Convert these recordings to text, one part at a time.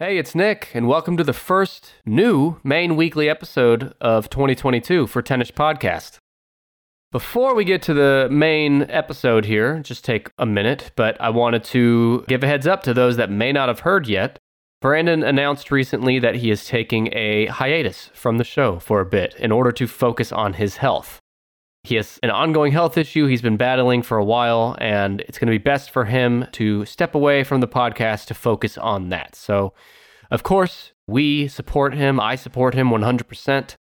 Hey, it's Nick, and welcome to the first new main weekly episode of 2022 for Tennis Podcast. Before we get to the main episode here, just take a minute, but I wanted to give a heads up to those that may not have heard yet. Brandon announced recently that he is taking a hiatus from the show for a bit in order to focus on his health. He has an ongoing health issue he's been battling for a while, and it's going to be best for him to step away from the podcast to focus on that. So, of course, we support him. I support him 100%.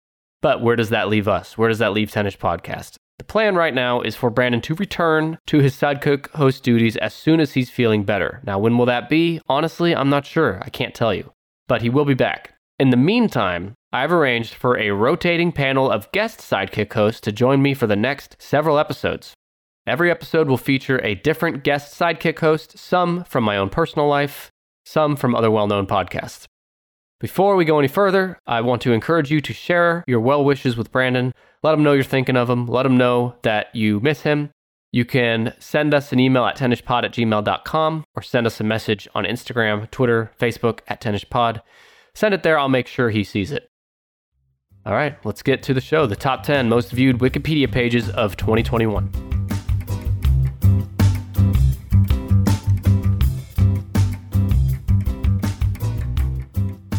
But where does that leave us? Where does that leave Tennis Podcast? The plan right now is for Brandon to return to his sidekick host duties as soon as he's feeling better. Now, when will that be? Honestly, I'm not sure. I can't tell you. But he will be back. In the meantime, I've arranged for a rotating panel of guest sidekick hosts to join me for the next several episodes. Every episode will feature a different guest sidekick host, some from my own personal life, some from other well known podcasts. Before we go any further, I want to encourage you to share your well wishes with Brandon. Let him know you're thinking of him. Let him know that you miss him. You can send us an email at tennispod at gmail.com or send us a message on Instagram, Twitter, Facebook at tennispod. Send it there, I'll make sure he sees it. All right, let's get to the show the top 10 most viewed Wikipedia pages of 2021.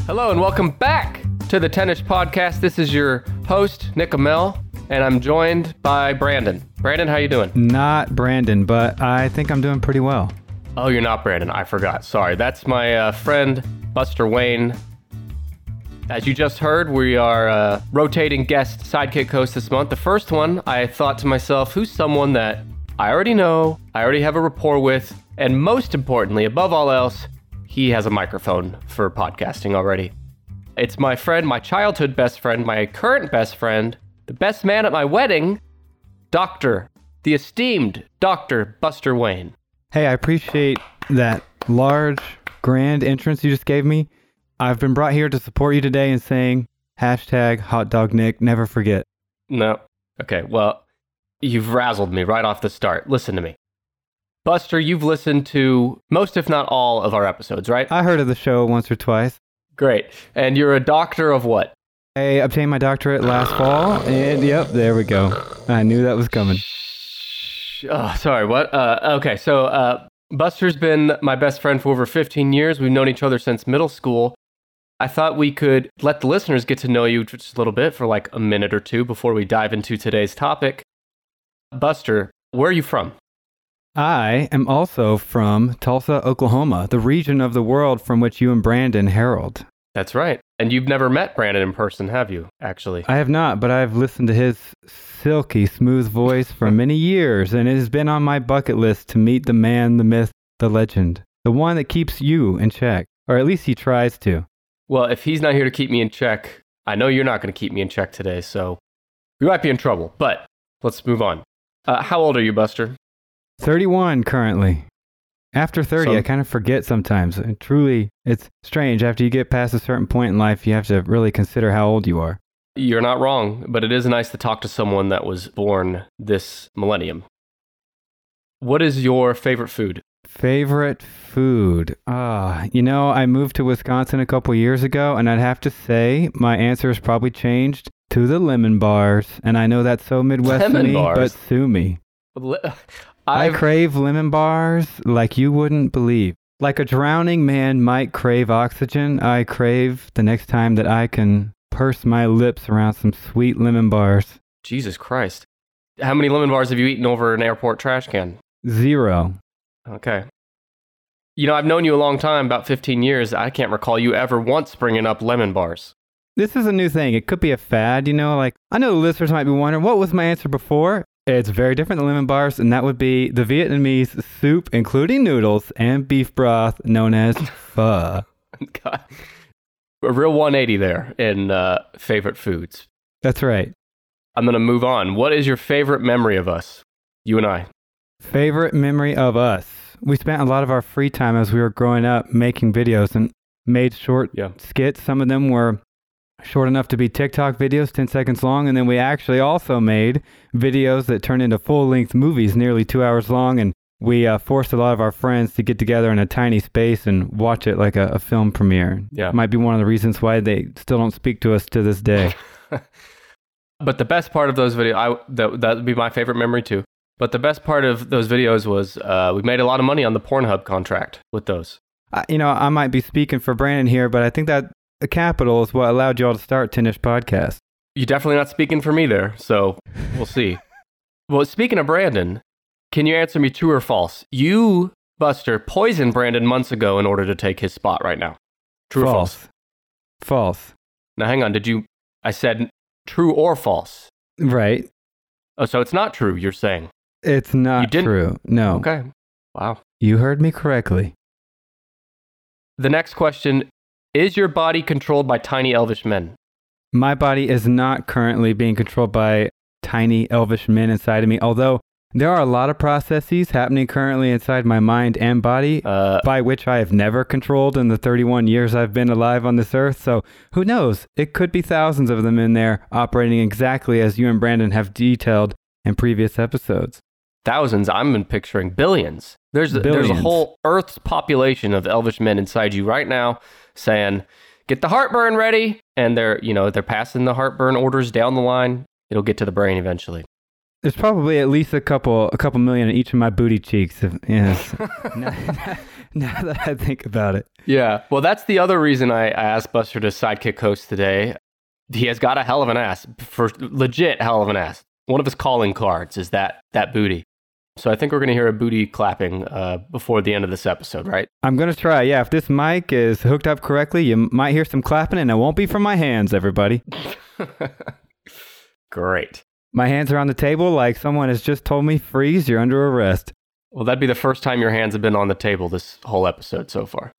Hello, and welcome back to the Tennis Podcast. This is your host, Nick Amel, and I'm joined by Brandon. Brandon, how you doing? Not Brandon, but I think I'm doing pretty well. Oh, you're not Brandon. I forgot. Sorry. That's my uh, friend, Buster Wayne. As you just heard, we are uh, rotating guest sidekick host this month. The first one, I thought to myself, who's someone that I already know, I already have a rapport with, and most importantly, above all else, he has a microphone for podcasting already. It's my friend, my childhood best friend, my current best friend, the best man at my wedding, Doctor, the esteemed Dr. Buster Wayne. Hey, I appreciate that large, grand entrance you just gave me. I've been brought here to support you today in saying hashtag hot dog Nick, never forget. No. Okay, well, you've razzled me right off the start. Listen to me. Buster, you've listened to most, if not all, of our episodes, right? I heard of the show once or twice. Great. And you're a doctor of what? I obtained my doctorate last fall, and yep, there we go. I knew that was coming. Oh, sorry, what? Uh, okay, so uh, Buster's been my best friend for over 15 years. We've known each other since middle school. I thought we could let the listeners get to know you just a little bit for like a minute or two before we dive into today's topic. Buster, where are you from? I am also from Tulsa, Oklahoma, the region of the world from which you and Brandon herald. That's right. And you've never met Brandon in person, have you, actually? I have not, but I've listened to his silky, smooth voice for many years, and it has been on my bucket list to meet the man, the myth, the legend, the one that keeps you in check, or at least he tries to. Well, if he's not here to keep me in check, I know you're not going to keep me in check today, so we might be in trouble. But let's move on. Uh, how old are you, Buster? 31 currently. After 30, So- I kind of forget sometimes. And truly, it's strange. After you get past a certain point in life, you have to really consider how old you are. You're not wrong, but it is nice to talk to someone that was born this millennium. What is your favorite food? Favorite food? Ah, you know, I moved to Wisconsin a couple years ago, and I'd have to say my answer has probably changed to the lemon bars. And I know that's so Midwest Lemon to me, bars? but sue me. Li- I crave lemon bars like you wouldn't believe. Like a drowning man might crave oxygen, I crave the next time that I can purse my lips around some sweet lemon bars. Jesus Christ. How many lemon bars have you eaten over an airport trash can? Zero. Okay. You know, I've known you a long time, about 15 years. I can't recall you ever once bringing up lemon bars. This is a new thing. It could be a fad, you know? Like, I know the listeners might be wondering, what was my answer before? It's very different than lemon bars, and that would be the Vietnamese soup, including noodles and beef broth, known as pho. God. A real 180 there in uh, favorite foods. That's right. I'm going to move on. What is your favorite memory of us? You and I. Favorite memory of us? We spent a lot of our free time as we were growing up making videos and made short Yeah. skits. Some of them were short enough to be TikTok videos, 10 seconds long. And then we actually also made videos that turned into full length movies, nearly two hours long. And we uh, forced a lot of our friends to get together in a tiny space and watch it like a, a film premiere. Yeah. Might be one of the reasons why they still don't speak to us to this day. But the best part of those videos, I that that would be my favorite memory too. But the best part of those videos was uh, we made a lot of money on the Pornhub contract with those. I, you know, I might be speaking for Brandon here, but I think that the capital is what allowed you all to start Tinish Podcast. You're definitely not speaking for me there, so we'll see. well, speaking of Brandon, can you answer me true or false? You, Buster, poisoned Brandon months ago in order to take his spot right now. True or false? False. Now, hang on. Did you? I said true or false. Right. Oh, so it's not true. You're saying. It's not true. No. Okay. Wow. You heard me correctly. The next question: Is your body controlled by tiny elvish men? My body is not currently being controlled by tiny elvish men inside of me, although there are a lot of processes happening currently inside my mind and body Uh, by which I have never controlled in the 31 years I've been alive on this earth. So who knows? It could be thousands of them in there operating exactly as you and Brandon have detailed in previous episodes. Thousands. I'm picturing billions. There's a, there's a whole Earth's population of elvish men inside you right now, saying, "Get the heartburn ready," and they're you know they're passing the heartburn orders down the line. It'll get to the brain eventually. There's probably at least a couple, a couple million in each of my booty cheeks. If, yes. now, now that I think about it. Yeah. Well, that's the other reason I, I asked Buster to sidekick host today. He has got a hell of an ass, for legit hell of an ass. One of his calling cards is that that booty. So I think we're going to hear a booty clapping uh, before the end of this episode, right? I'm going to try. Yeah, if this mic is hooked up correctly, you might hear some clapping, and it won't be from my hands, everybody. Great. My hands are on the table like someone has just told me, freeze, you're under arrest. Well, that'd be the first time your hands have been on the table this whole episode so far.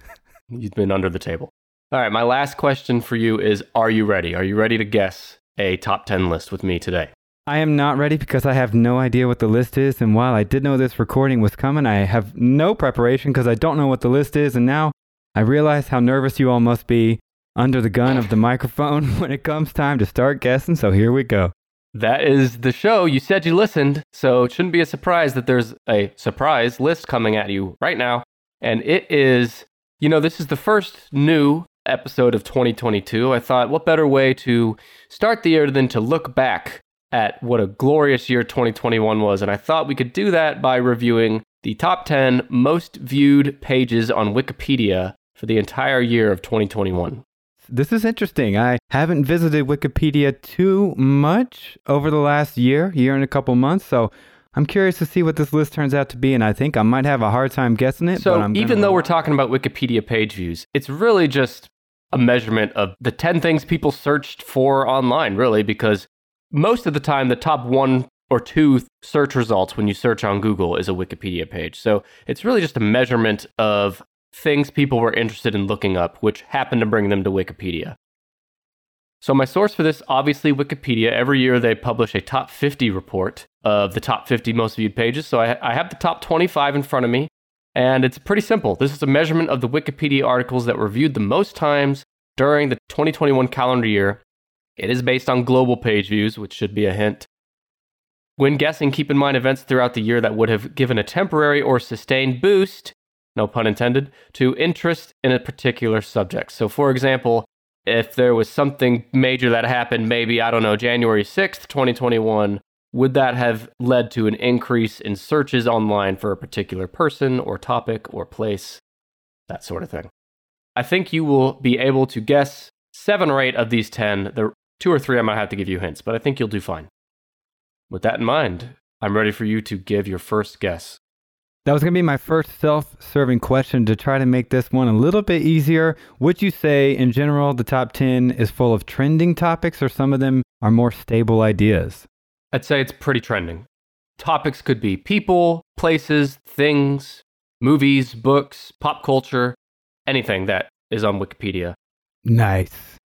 You've been under the table. All right, my last question for you is Are you ready? Are you ready to guess a top 10 list with me today? I am not ready because I have no idea what the list is. And while I did know this recording was coming, I have no preparation because I don't know what the list is. And now I realize how nervous you all must be under the gun of the microphone when it comes time to start guessing. So here we go. That is the show. You said you listened, so it shouldn't be a surprise that there's a surprise list coming at you right now. And it is, you know, this is the first new episode of 2022. I thought, what better way to start the year than to look back at what a glorious year 2021 was? And I thought we could do that by reviewing the top 10 most viewed pages on Wikipedia for the entire year of 2021. This is interesting. I haven't visited Wikipedia too much over the last year, year and a couple months. So I'm curious to see what this list turns out to be. And I think I might have a hard time guessing it. but So even though we're talking about Wikipedia page views, it's really just a measurement of the 10 things people searched for online, really, because most of the time the top one or two search results when you search on Google is a Wikipedia page. So it's really just a measurement of things people were interested in looking up, which happened to bring them to Wikipedia. So my source for this, obviously Wikipedia. Every year they publish a top 50 report of the top 50 most viewed pages. So I, I have the top 25 in front of me. And it's pretty simple. This is a measurement of the Wikipedia articles that were viewed the most times during the 2021 calendar year. It is based on global page views, which should be a hint. When guessing, keep in mind events throughout the year that would have given a temporary or sustained boost, no pun intended, to interest in a particular subject. So, for example, if there was something major that happened, maybe, I don't know, January 6th, 2021, would that have led to an increase in searches online for a particular person or topic or place? That sort of thing. I think you will be able to guess seven or eight of these 10. The two or three I might have to give you hints, but I think you'll do fine. With that in mind, I'm ready for you to give your first guess. That was going to be my first self serving question to try to make this one a little bit easier. Would you say, in general, the top 10 is full of trending topics or some of them are more stable ideas? I'd say it's pretty trending. Topics could be people, places, things, movies, books, pop culture, anything that is on Wikipedia. Nice.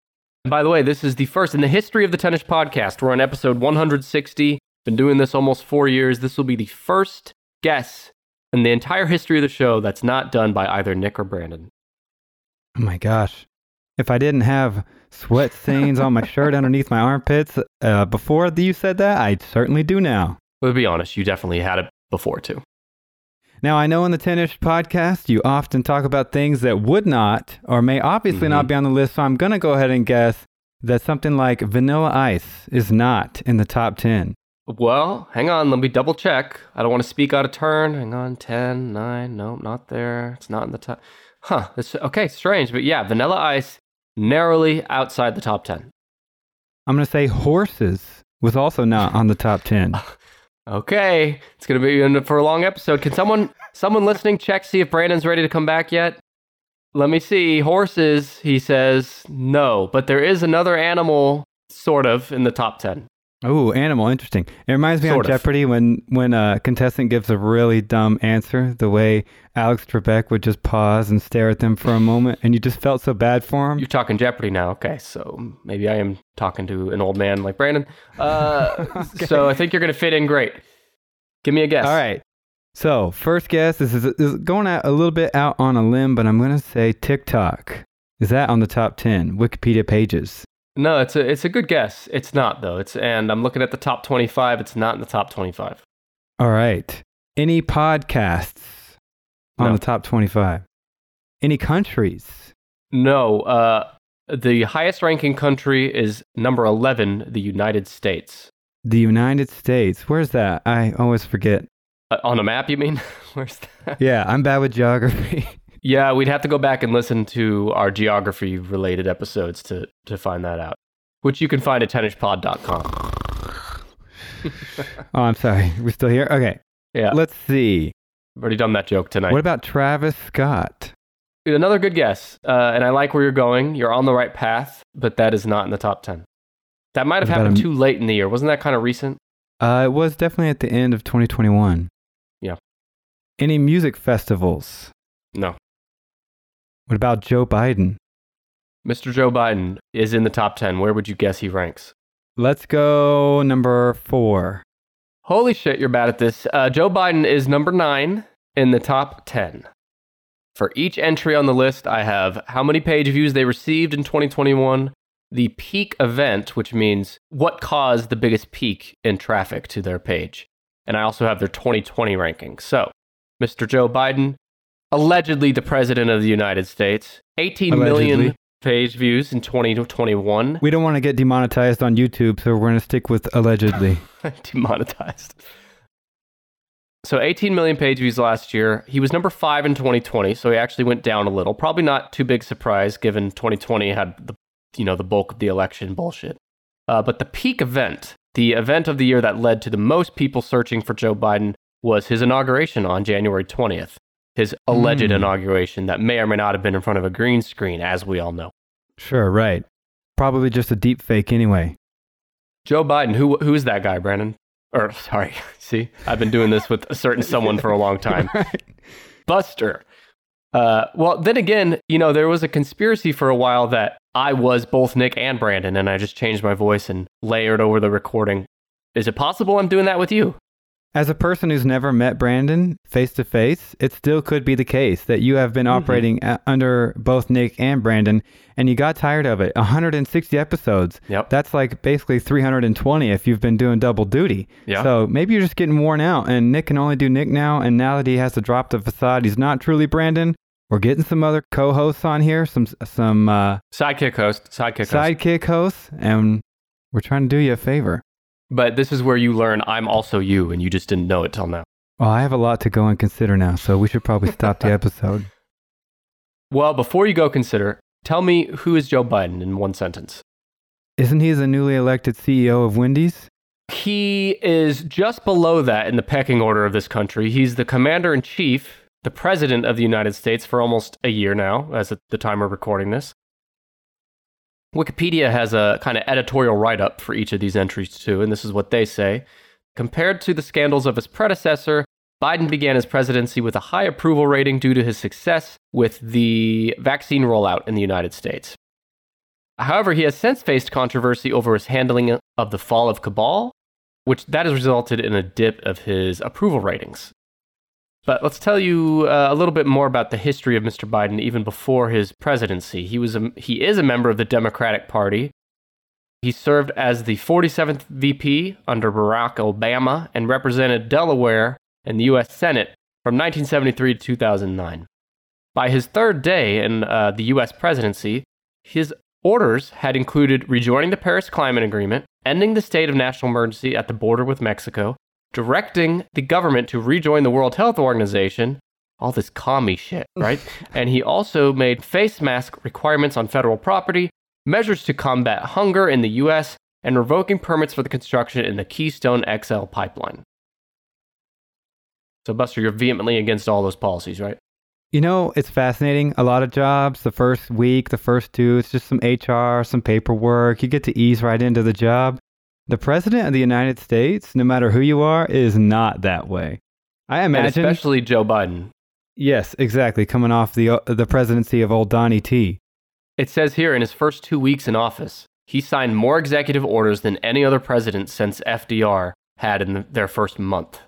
And by the way, this is the first in the history of the Tennis Podcast. We're on episode 160. Been doing this almost four years. This will be the first guess in the entire history of the show that's not done by either Nick or Brandon. Oh my gosh. If I didn't have sweat stains on my shirt underneath my armpits uh, before you said that, I certainly do now. But to be honest, you definitely had it before too. Now, I know in the 10 ish podcast, you often talk about things that would not or may obviously not Mhm. be on the list. So I'm going to go ahead and guess that something like Vanilla Ice is not in the top 10. Well, hang on. Let me double check. I don't want to speak out of turn. Hang on. 10, 9. No, not there. It's not in the top. Huh. This, okay, strange. But yeah, Vanilla Ice narrowly outside the top 10. I'm going to say Horses was also not on the top 10. Okay, it's gonna be in for a long episode. Can someone, someone listening, check see if Brandon's ready to come back yet? Let me see. Horses, he says no, but there is another animal, sort of, in the top ten. Oh, animal, interesting. It reminds me Sort on of. Jeopardy when when a contestant gives a really dumb answer, the way Alex Trebek would just pause and stare at them for a moment, and you just felt so bad for him. You're talking Jeopardy now. Okay, so maybe I am talking to an old man like Brandon. Uh, Okay. So I think you're gonna fit in great. Give me a guess. All right. So first guess this is, this is going out a little bit out on a limb, but I'm gonna say TikTok. Is that on the top ten Wikipedia pages? No, it's a it's a good guess. It's not though. It's and I'm looking at the top 25. It's not in the top 25. All right. Any podcasts on No. the top twenty-five? Any countries? No, uh, the highest ranking country is number 11, the United States. The United States. Where's that? I always forget. Uh, on a map, you mean? Where's that? Yeah, I'm bad with geography. Yeah, we'd have to go back and listen to our geography related episodes to, to find that out, which you can find at tennispod.com. oh, I'm sorry. We're still here? Okay. Yeah, Let's see. I've already done that joke tonight. What about Travis Scott? Another good guess, uh, and I like where you're going. You're on the right path, but that is not in the top 10. That might have happened a- too late in the year. Wasn't that kind of recent? Uh, it was definitely at the end of 2021. Yeah. Any music festivals? No. What about Joe Biden? Mr. Joe Biden is in the top 10. Where would you guess he ranks? Let's go number four. Holy shit, you're bad at this. Uh, Joe Biden is number nine in the top 10. For each entry on the list, I have how many page views they received in 2021, the peak event, which means what caused the biggest peak in traffic to their page. And I also have their 2020 ranking. So, Mr. Joe Biden, allegedly the president of the United States, 18 million Allegedly. page views in 2021. We don't want to get demonetized on YouTube, so we're going to stick with allegedly. demonetized. So 18 million page views last year. He was number five in 2020, so he actually went down a little. Probably not too big surprise given 2020 had the you know the bulk of the election bullshit. Uh, but the peak event, the event of the year that led to the most people searching for Joe Biden, was his inauguration on January 20th. His alleged Hmm. inauguration that may or may not have been in front of a green screen, as we all know. sure, right. Probably just a deep fake anyway. Joe Biden, who who's that guy, Brandon? Or sorry, see, I've been doing this with a certain someone for a long time. Right. Buster. Uh, well, then again, you know, there was a conspiracy for a while that I was both Nick and Brandon, and I just changed my voice and layered over the recording. Is it possible I'm doing that with you? As a person who's never met Brandon face to face, it still could be the case that you have been Mhm. operating a- under both Nick and Brandon and you got tired of it. 160 episodes. Yep. That's like basically 320 if you've been doing double duty. Yeah. So maybe you're just getting worn out and Nick can only do Nick now. And now that he has to drop the facade, he's not truly Brandon. We're getting some other co hosts on here, some, some uh, Sidekick host, sidekick host. sidekick hosts, and we're trying to do you a favor. But this is where you learn I'm also you, and you just didn't know it till now. Well, I have a lot to go and consider now, so we should probably stop the episode. Well, before you go consider, tell me who is Joe Biden in one sentence. Isn't he the newly elected CEO of Wendy's? He is just below that in the pecking order of this country. He's the commander in chief, the president of the United States for almost a year now, as at the time we're recording this. Wikipedia has a kind of editorial write up for each of these entries, too, and this is what they say. Compared to the scandals of his predecessor, Biden began his presidency with a high approval rating due to his success with the vaccine rollout in the United States. However, he has since faced controversy over his handling of the fall of Kabul, which that has resulted in a dip of his approval ratings. But let's tell you uh, a little bit more about the history of Mr. Biden even before his presidency. He was a, he is a member of the Democratic Party. He served as the 47th VP under Barack Obama and represented Delaware in the US Senate from 1973 to 2009. By his third day in uh, the US presidency, his orders had included rejoining the Paris Climate Agreement, ending the state of national emergency at the border with Mexico, directing the government to rejoin the World Health Organization, all this commie shit, right? and he also made face mask requirements on federal property, measures to combat hunger in the US, and revoking permits for the construction in the Keystone XL pipeline. So, Buster, you're vehemently against all those policies, right? You know, it's fascinating. A lot of jobs, the first week, the first two, it's just some HR, some paperwork. You get to ease right into the job. The president of the United States, no matter who you are, is not that way. I imagine, and especially Joe Biden. Yes, exactly. Coming off the uh, the presidency of old Donnie T. It says here in his first two weeks in office, he signed more executive orders than any other president since FDR had in the, their first month.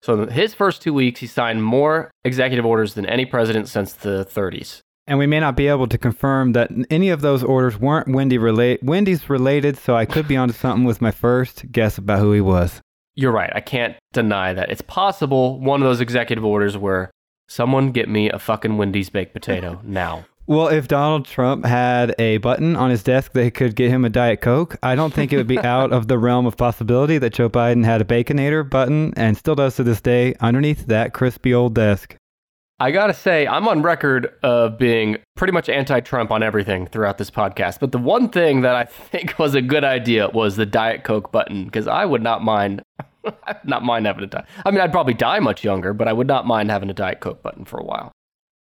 So in his first two weeks, he signed more executive orders than any president since the 30s. And we may not be able to confirm that any of those orders weren't Wendy relate Wendy's related, so I could be onto something with my first guess about who he was. You're right. I can't deny that. It's possible one of those executive orders were someone get me a fucking Wendy's baked potato now. Well, if Donald Trump had a button on his desk that could get him a Diet Coke, I don't think it would be out of the realm of possibility that Joe Biden had a Baconator button and still does to this day underneath that crispy old desk. I gotta say, I'm on record of being pretty much anti Trump on everything throughout this podcast. But the one thing that I think was a good idea was the Diet Coke button, because I would not mind. not mind having a die. I mean, I'd probably die much younger, but I would not mind having a Diet Coke button for a while.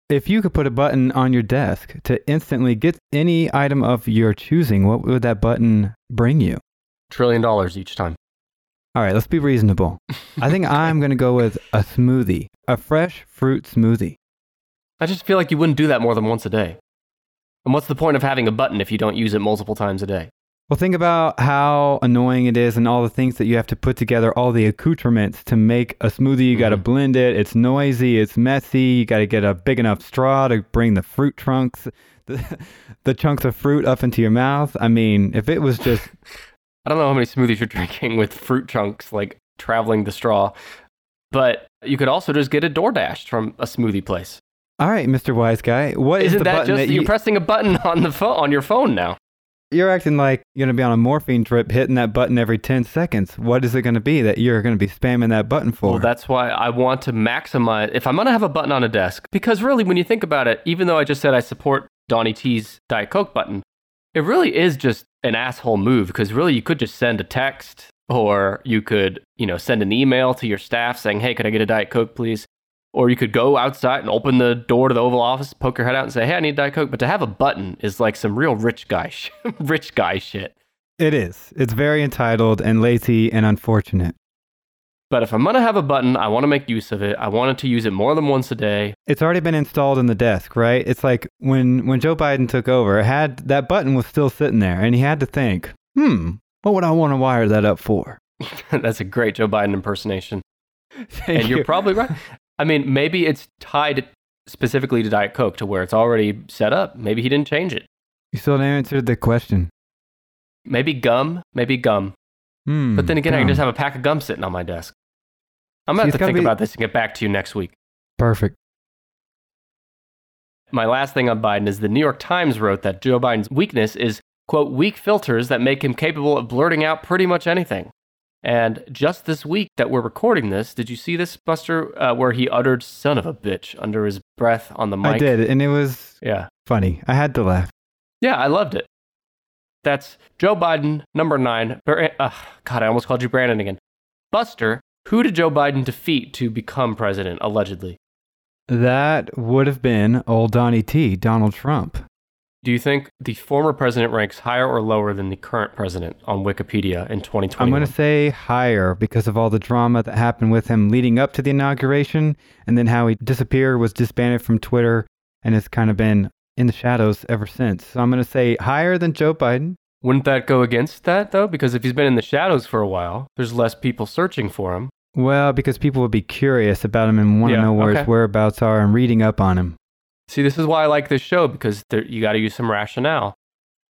If you could put a button on your desk to instantly get any item of your choosing, what would that button bring you? Trillion dollars each time. All right, let's be reasonable. I think I'm going to go with a smoothie, a fresh fruit smoothie. I just feel like you wouldn't do that more than once a day. And what's the point of having a button if you don't use it multiple times a day? Well, think about how annoying it is and all the things that you have to put together, all the accoutrements to make a smoothie. You got to mm-hmm. blend it. It's noisy. It's messy. You got to get a big enough straw to bring the fruit trunks, the, the chunks of fruit up into your mouth. I mean, if it was just. I don't know how many smoothies you're drinking with fruit chunks like traveling the straw, but you could also just get a DoorDash from a smoothie place. All right, Mr. Wise Guy. What Isn't is the that just that you... you're pressing a button on the phone on your phone now? you're acting like you're going to be on a morphine trip hitting that button every 10 seconds. What is it going to be that you're going to be spamming that button for? Well, that's why I want to maximize. If I'm going to have a button on a desk, because really, when you think about it, even though I just said I support Donnie T's Diet Coke button, it really is just an asshole move because really you could just send a text or you could, you know, send an email to your staff saying, hey, could I get a Diet Coke, please? Or you could go outside and open the door to the Oval Office, poke your head out, and say, "Hey, I need a Diet Coke." But to have a button is like some real rich guy, sh- rich guy shit. It is. It's very entitled and lazy and unfortunate. But if I'm gonna have a button, I want to make use of it. I wanted to use it more than once a day. It's already been installed in the desk, right? It's like when when Joe Biden took over, had that button was still sitting there, and he had to think, "Hmm, what would I want to wire that up for?" That's a great Joe Biden impersonation. and you're probably right. I mean, maybe it's tied specifically to Diet Coke to where it's already set up. Maybe he didn't change it. You still didn't answer the question. Maybe gum. Maybe gum. Mm, but then again, gum. I can just have a pack of gum sitting on my desk. I'm going to have to think be... about this and get back to you next week. Perfect. My last thing on Biden is the New York Times wrote that Joe Biden's weakness is, quote, weak filters that make him capable of blurting out pretty much anything. And just this week that we're recording this, did you see this, Buster, uh, where he uttered "son of a bitch" under his breath on the mic? I did, and it was yeah funny. I had to laugh. Yeah, I loved it. That's Joe Biden, number nine. Uh, God, I almost called you Brandon again. Buster, who did Joe Biden defeat to become president, allegedly? That would have been old Donnie T, Donald Trump. Do you think the former president ranks higher or lower than the current president on Wikipedia in 2020? I'm going to say higher because of all the drama that happened with him leading up to the inauguration and then how he disappeared, was disbanded from Twitter, and has kind of been in the shadows ever since. So I'm going to say higher than Joe Biden. Wouldn't that go against that, though? Because if he's been in the shadows for a while, there's less people searching for him. Well, because people would be curious about him and want to yeah, know where okay. his whereabouts are and reading up on him. See, this is why I like this show because there, you got to use some rationale.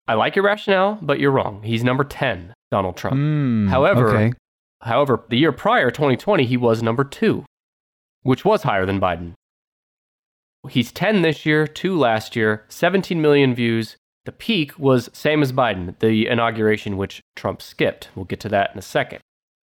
I like your rationale, but you're wrong. He's number 10, Donald Trump. Mm, however, okay. however, the year prior, 2020, he was number 2. which was higher than Biden. He's 10 this year, 2 last year, 17 million views. The peak was same as Biden, the inauguration which Trump skipped. We'll get to that in a second.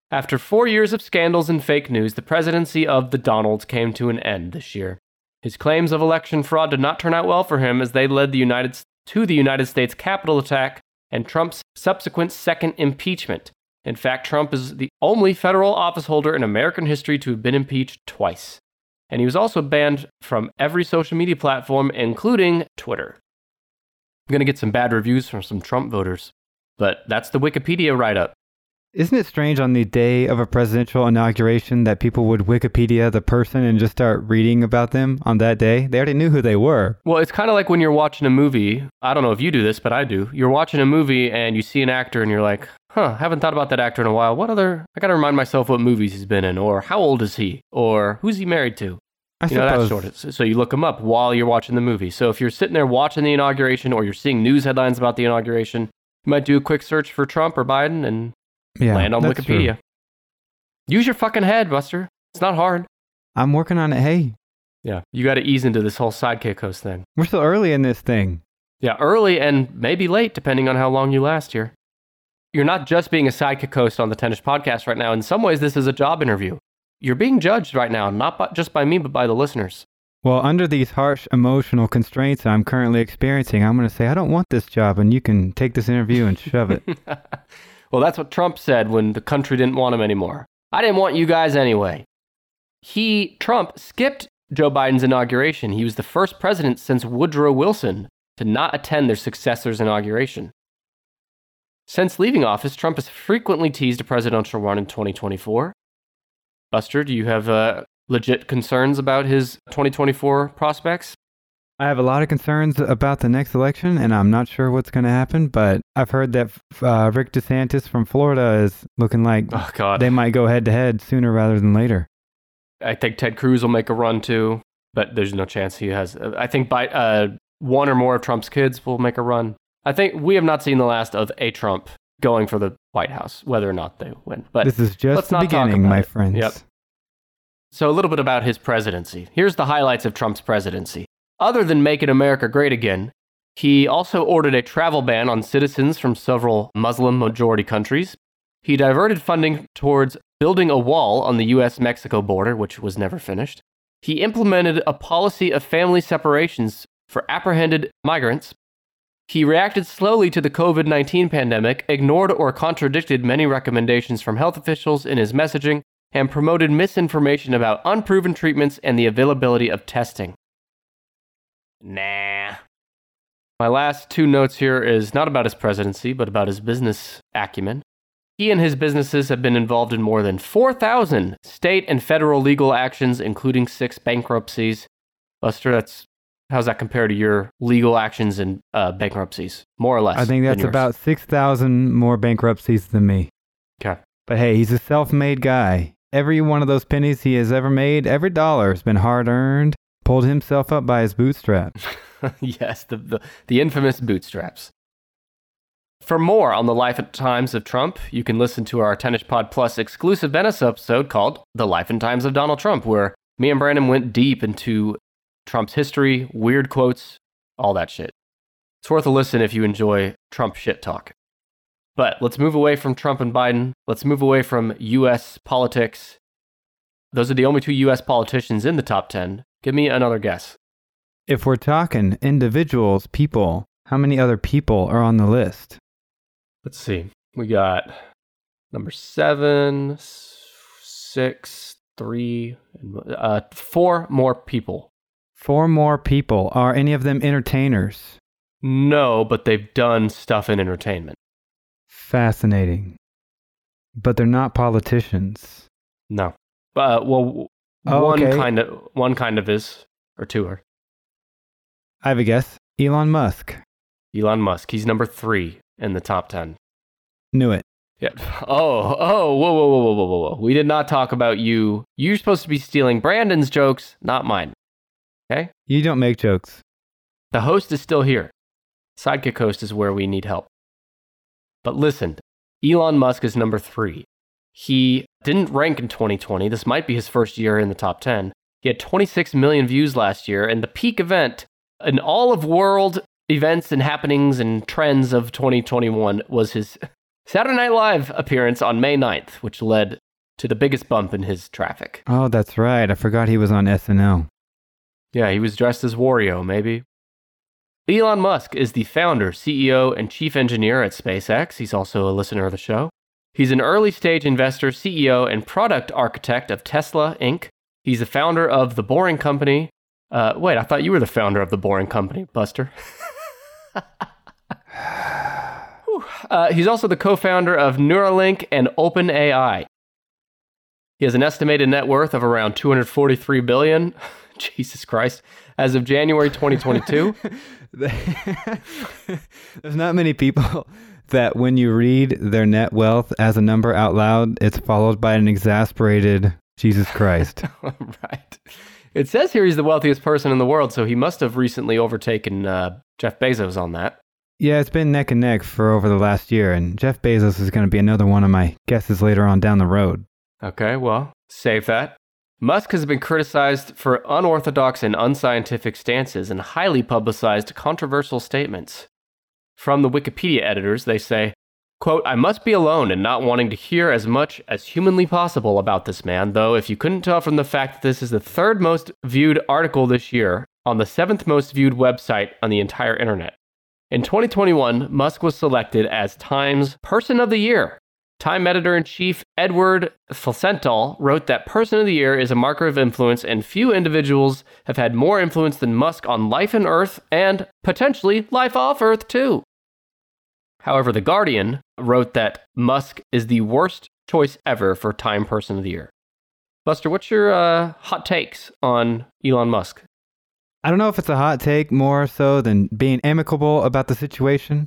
After 4 years of scandals and fake news, the presidency of the Donalds came to an end this year. His claims of election fraud did not turn out well for him as they led the United to the United States Capitol attack and Trump's subsequent second impeachment. In fact, Trump is the only federal officeholder in American history to have been impeached twice. And he was also banned from every social media platform, including Twitter. I'm going to get some bad reviews from some Trump voters, but that's the Wikipedia write up. Isn't it strange on the day of a presidential inauguration that people would Wikipedia the person and just start reading about them on that day? They already knew who they were. Well, it's kind of like when you're watching a movie. I don't know if you do this, but I do. You're watching a movie and you see an actor and you're like, huh, haven't thought about that actor in a while. What other, I got to remind myself what movies he's been in, or how old is he, or who's he married to? I you know, that suppose. sort of. So you look them up while you're watching the movie. So if you're sitting there watching the inauguration or you're seeing news headlines about the inauguration, you might do a quick search for Trump or Biden and yeah, land on that's true. Wikipedia. Use your fucking head, Buster. It's not hard. I'm working on it. Hey, Yeah. You got to ease into this whole sidekick host thing. we're still early in this thing. Yeah, early and maybe late, depending on how long you last here. You're not just being a sidekick host on the Tennis podcast right now. In some ways, this is a job interview. You're being judged right now, not by, just by me, but by the listeners. Well, under these harsh emotional constraints I'm currently experiencing, I'm going to say I don't want this job, and you can take this interview and shove it. well, that's what Trump said when the country didn't want him anymore. I didn't want you guys anyway. He, Trump, skipped Joe Biden's inauguration. He was the first president since Woodrow Wilson to not attend their successor's inauguration. Since leaving office, Trump has frequently teased a presidential run in 2024. Buster, do you have uh, legit concerns about his 2024 prospects? I have a lot of concerns about the next election, and I'm not sure what's going to happen. But I've heard that uh, Rick DeSantis from Florida is looking like Oh, God. they might go head to head sooner rather than later. I think Ted Cruz will make a run too, but there's no chance he has. I think by uh, one or more of Trump's kids will make a run. I think we have not seen the last of a Trump going for the White House, whether or not they win. But this is just the beginning, my it. friends. Yep. so a little bit about his presidency. Here's the highlights of Trump's presidency. Other than making America great again, he also ordered a travel ban on citizens from several Muslim majority countries. He diverted funding towards building a wall on the US Mexico border, which was never finished. He implemented a policy of family separations for apprehended migrants. He reacted slowly to the COVID 19 pandemic, ignored or contradicted many recommendations from health officials in his messaging, and promoted misinformation about unproven treatments and the availability of testing. Nah. My last two notes here is not about his presidency, but about his business acumen. He and his businesses have been involved in more than 4,000 state and federal legal actions, including six bankruptcies. Buster, that's how's that compare to your legal actions and uh, bankruptcies? More or less. I think that's about 6,000 more bankruptcies than me. Okay. But hey, he's a self made guy. Every one of those pennies he has ever made, every dollar has been hard earned, pulled himself up by his bootstraps. yes, the, the, the infamous bootstraps. For more on the life and times of Trump, you can listen to our Tennis Pod Plus exclusive bonus episode called The Life and Times of Donald Trump, where me and Brandon went deep into Trump's history, weird quotes, all that shit. It's worth a listen if you enjoy Trump shit talk. But let's move away from Trump and Biden. Let's move away from US politics. Those are the only two US politicians in the top 10. Give me another guess. If we're talking individuals, people, how many other people are on the list? Let's see. We got number seven, six, three, and, uh, four more people. Four more people. Are any of them entertainers? No, but they've done stuff in entertainment. Fascinating. But they're not politicians. No. Uh, well, Oh, one okay. kind of one kind of is, or two are. I have a guess. Elon Musk. Elon Musk. He's number three in the top ten. Knew it. Yeah. Oh, oh, whoa, whoa, whoa, whoa, whoa, whoa, whoa. We did not talk about you. You're supposed to be stealing Brandon's jokes, not mine. You don't make jokes. The host is still here. Sidekick host is where we need help. But listen, Elon Musk is number three. He didn't rank in 2020. This might be his first year in the top 10. He had 26 million views last year, and the peak event in all of world events and happenings and trends of 2021 was his Saturday Night Live appearance on May 9th, which led to the biggest bump in his traffic. Oh, that's right. I forgot he was on SNL. Yeah, he was dressed as Wario, maybe. Elon Musk is the founder, CEO, and chief engineer at SpaceX. He's also a listener of the show. He's an early stage investor, CEO, and product architect of Tesla Inc. He's the founder of The Boring Company. Uh, wait, I thought you were the founder of The Boring Company, Buster. uh, he's also the co founder of Neuralink and OpenAI. He has an estimated net worth of around 243 billion. Jesus Christ. As of January 2022. There's not many people that when you read their net wealth as a number out loud, it's followed by an exasperated Jesus Christ. right. It says here he's the wealthiest person in the world, so he must have recently overtaken uh, Jeff Bezos on that. Yeah, it's been neck and neck for over the last year, and Jeff Bezos is going to be another one of my guesses later on down the road. Okay, well, save that. Musk has been criticized for unorthodox and unscientific stances and highly publicized controversial statements. From the Wikipedia editors, they say, quote, I must be alone in not wanting to hear as much as humanly possible about this man, though if you couldn't tell from the fact that this is the third most viewed article this year on the seventh most viewed website on the entire internet. In 2021, Musk was selected as Time's Person of the Year Time editor in chief Edward Felsenthal wrote that Person of the Year is a marker of influence, and few individuals have had more influence than Musk on life on Earth and potentially life off Earth, too. However, The Guardian wrote that Musk is the worst choice ever for Time Person of the Year. Buster, what's your uh, hot takes on Elon Musk? I don't know if it's a hot take more so than being amicable about the situation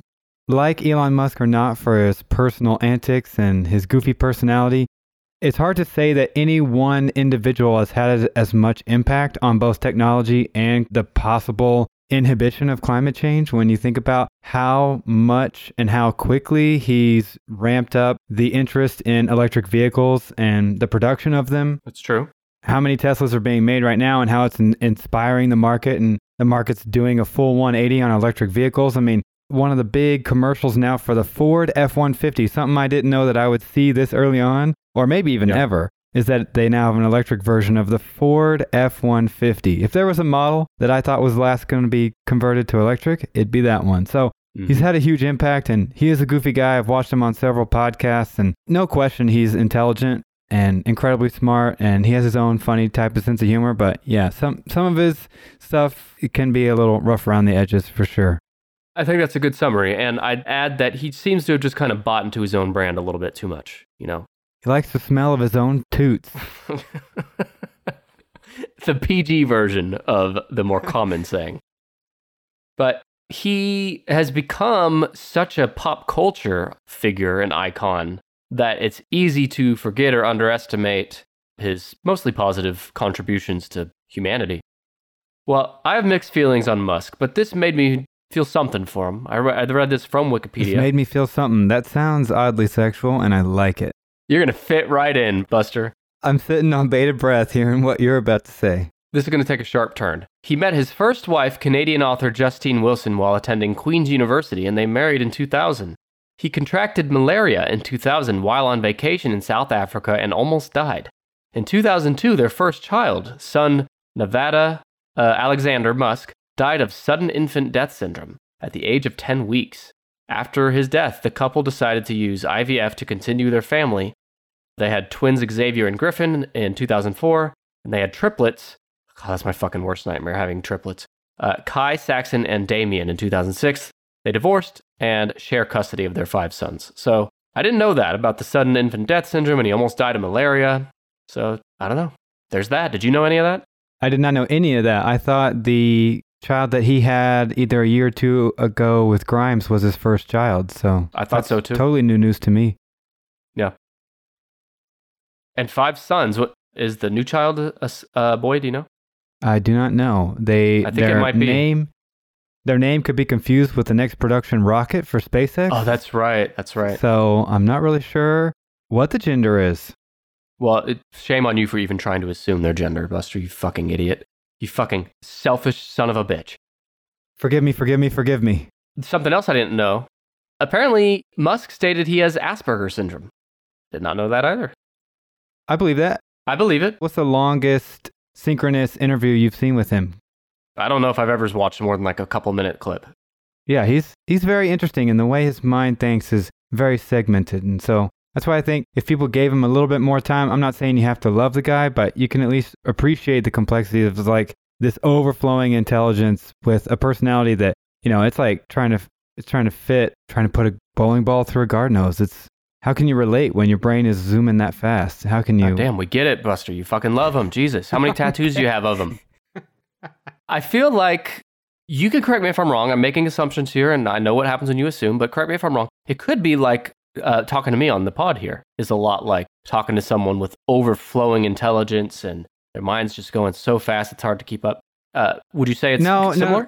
like Elon Musk or not for his personal antics and his goofy personality, it's hard to say that any one individual has had as much impact on both technology and the possible inhibition of climate change when you think about how much and how quickly he's ramped up the interest in electric vehicles and the production of them. That's true. How many Teslas are being made right now and how it's inspiring the market and the market's doing a full 180 on electric vehicles. I mean, one of the big commercials now for the Ford F 150, something I didn't know that I would see this early on, or maybe even ever, is that they now have an electric version of the Ford F 150. If there was a model that I thought was last going to be converted to electric, it'd be that one. So mm-hmm. he's had a huge impact, and he is a goofy guy. I've watched him on several podcasts, and no question he's intelligent and incredibly smart and he has his own funny type of sense of humor but yeah some some of his stuff can be a little rough around the edges for sure I think that's a good summary. And I'd add that he seems to have just kind of bought into his own brand a little bit too much, you know? He likes the smell of his own toots. the PG version of the more common saying. But he has become such a pop culture figure and icon that it's easy to forget or underestimate his mostly positive contributions to humanity. Well, I have mixed feelings on Musk, but this made me feel something for him. I, re- I read this from Wikipedia. This made me feel something. That sounds oddly sexual, and I like it. You're going to fit right in, Buster. I'm sitting on bated breath hearing what you're about to say. This is going to take a sharp turn. He met his first wife, Canadian author Justine Wilson, while attending Queen's University, and they married in 2000. He contracted malaria in 2000 while on vacation in South Africa and almost died. In 2002, their first child, son Nevada uh, Alexander Musk, died of sudden infant death syndrome at the age of 10 weeks. After his death, the couple decided to use IVF to continue their family. They had twins Xavier and Griffin in 2004, and they had triplets. God, that's my fucking worst nightmare having triplets. Uh, Kai, Saxon, and Damien in 2006. They divorced and share custody of their five sons. So I didn't know that about the sudden infant death syndrome, and he almost died of malaria. So I don't know. There's that. Did you know any of that? I did not know any of that. I thought the child that he had either a year or two ago with Grimes was his first child. So I thought so too. Totally new news to me. Yeah. And five sons. What is the new child a, a boy? Do you know? I do not know. They I think it might be name. Their name could be confused with the next production rocket for SpaceX. Oh, that's right. That's right. So I'm not really sure what the gender is. Well, it, shame on you for even trying to assume their gender, Buster, you fucking idiot. You fucking selfish son of a bitch. Forgive me, forgive me, forgive me. Something else I didn't know. Apparently, Musk stated he has Asperger's syndrome. Did not know that either. I believe that. I believe it. What's the longest synchronous interview you've seen with him? I don't know if I've ever watched more than like a couple minute clip. Yeah, he's he's very interesting, and the way his mind thinks is very segmented, and so that's why I think if people gave him a little bit more time, I'm not saying you have to love the guy, but you can at least appreciate the complexity of like this overflowing intelligence with a personality that you know it's like trying to it's trying to fit trying to put a bowling ball through a garden hose. It's how can you relate when your brain is zooming that fast? How can you? God damn, we get it, Buster. You fucking love him. Jesus, how many tattoos do you have of him? I feel like you can correct me if I'm wrong. I'm making assumptions here, and I know what happens when you assume, but correct me if I'm wrong. It could be like uh, talking to me on the pod here is a lot like talking to someone with overflowing intelligence and their mind's just going so fast it's hard to keep up. Uh, would you say it's No, similar? no.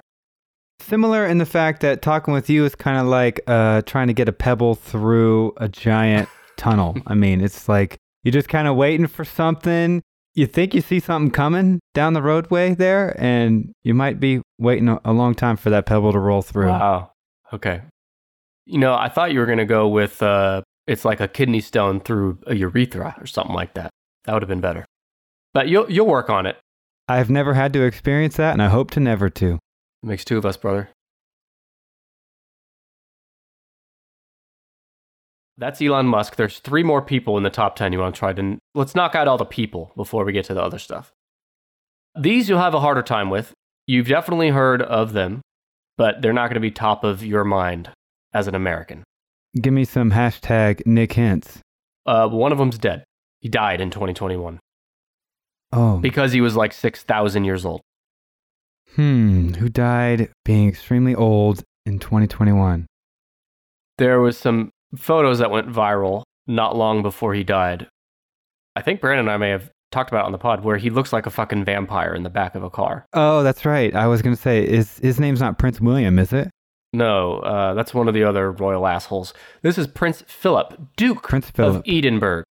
Similar in the fact that talking with you is kind of like uh, trying to get a pebble through a giant tunnel. I mean, it's like you're just kind of waiting for something. You think you see something coming down the roadway there, and you might be waiting a, a long time for that pebble to roll through. Wow. Okay. You know, I thought you were going to go with uh, it's like a kidney stone through a urethra or something like that. That would have been better. But you'll you'll work on it. I've never had to experience that, and I hope to never to. It makes two of us, brother. That's Elon Musk. There's three more people in the top 10 you want to try to. Let's knock out all the people before we get to the other stuff. These you'll have a harder time with. You've definitely heard of them, but they're not going to be top of your mind as an American. Give me some hashtag Nick hints. Uh, one of them's dead. He died in 2021 Oh, because he was like 6,000 years old. hmm. Who died being extremely old in 2021? There was some photos that went viral not long before he died. I think Brandon and I may have talked about it on the pod where he looks like a fucking vampire in the back of a car. Oh, that's right. I was gonna say, is his name's not Prince William, is it? No, uh, that's one of the other royal assholes. This is Prince Philip, Duke Prince of Edinburgh.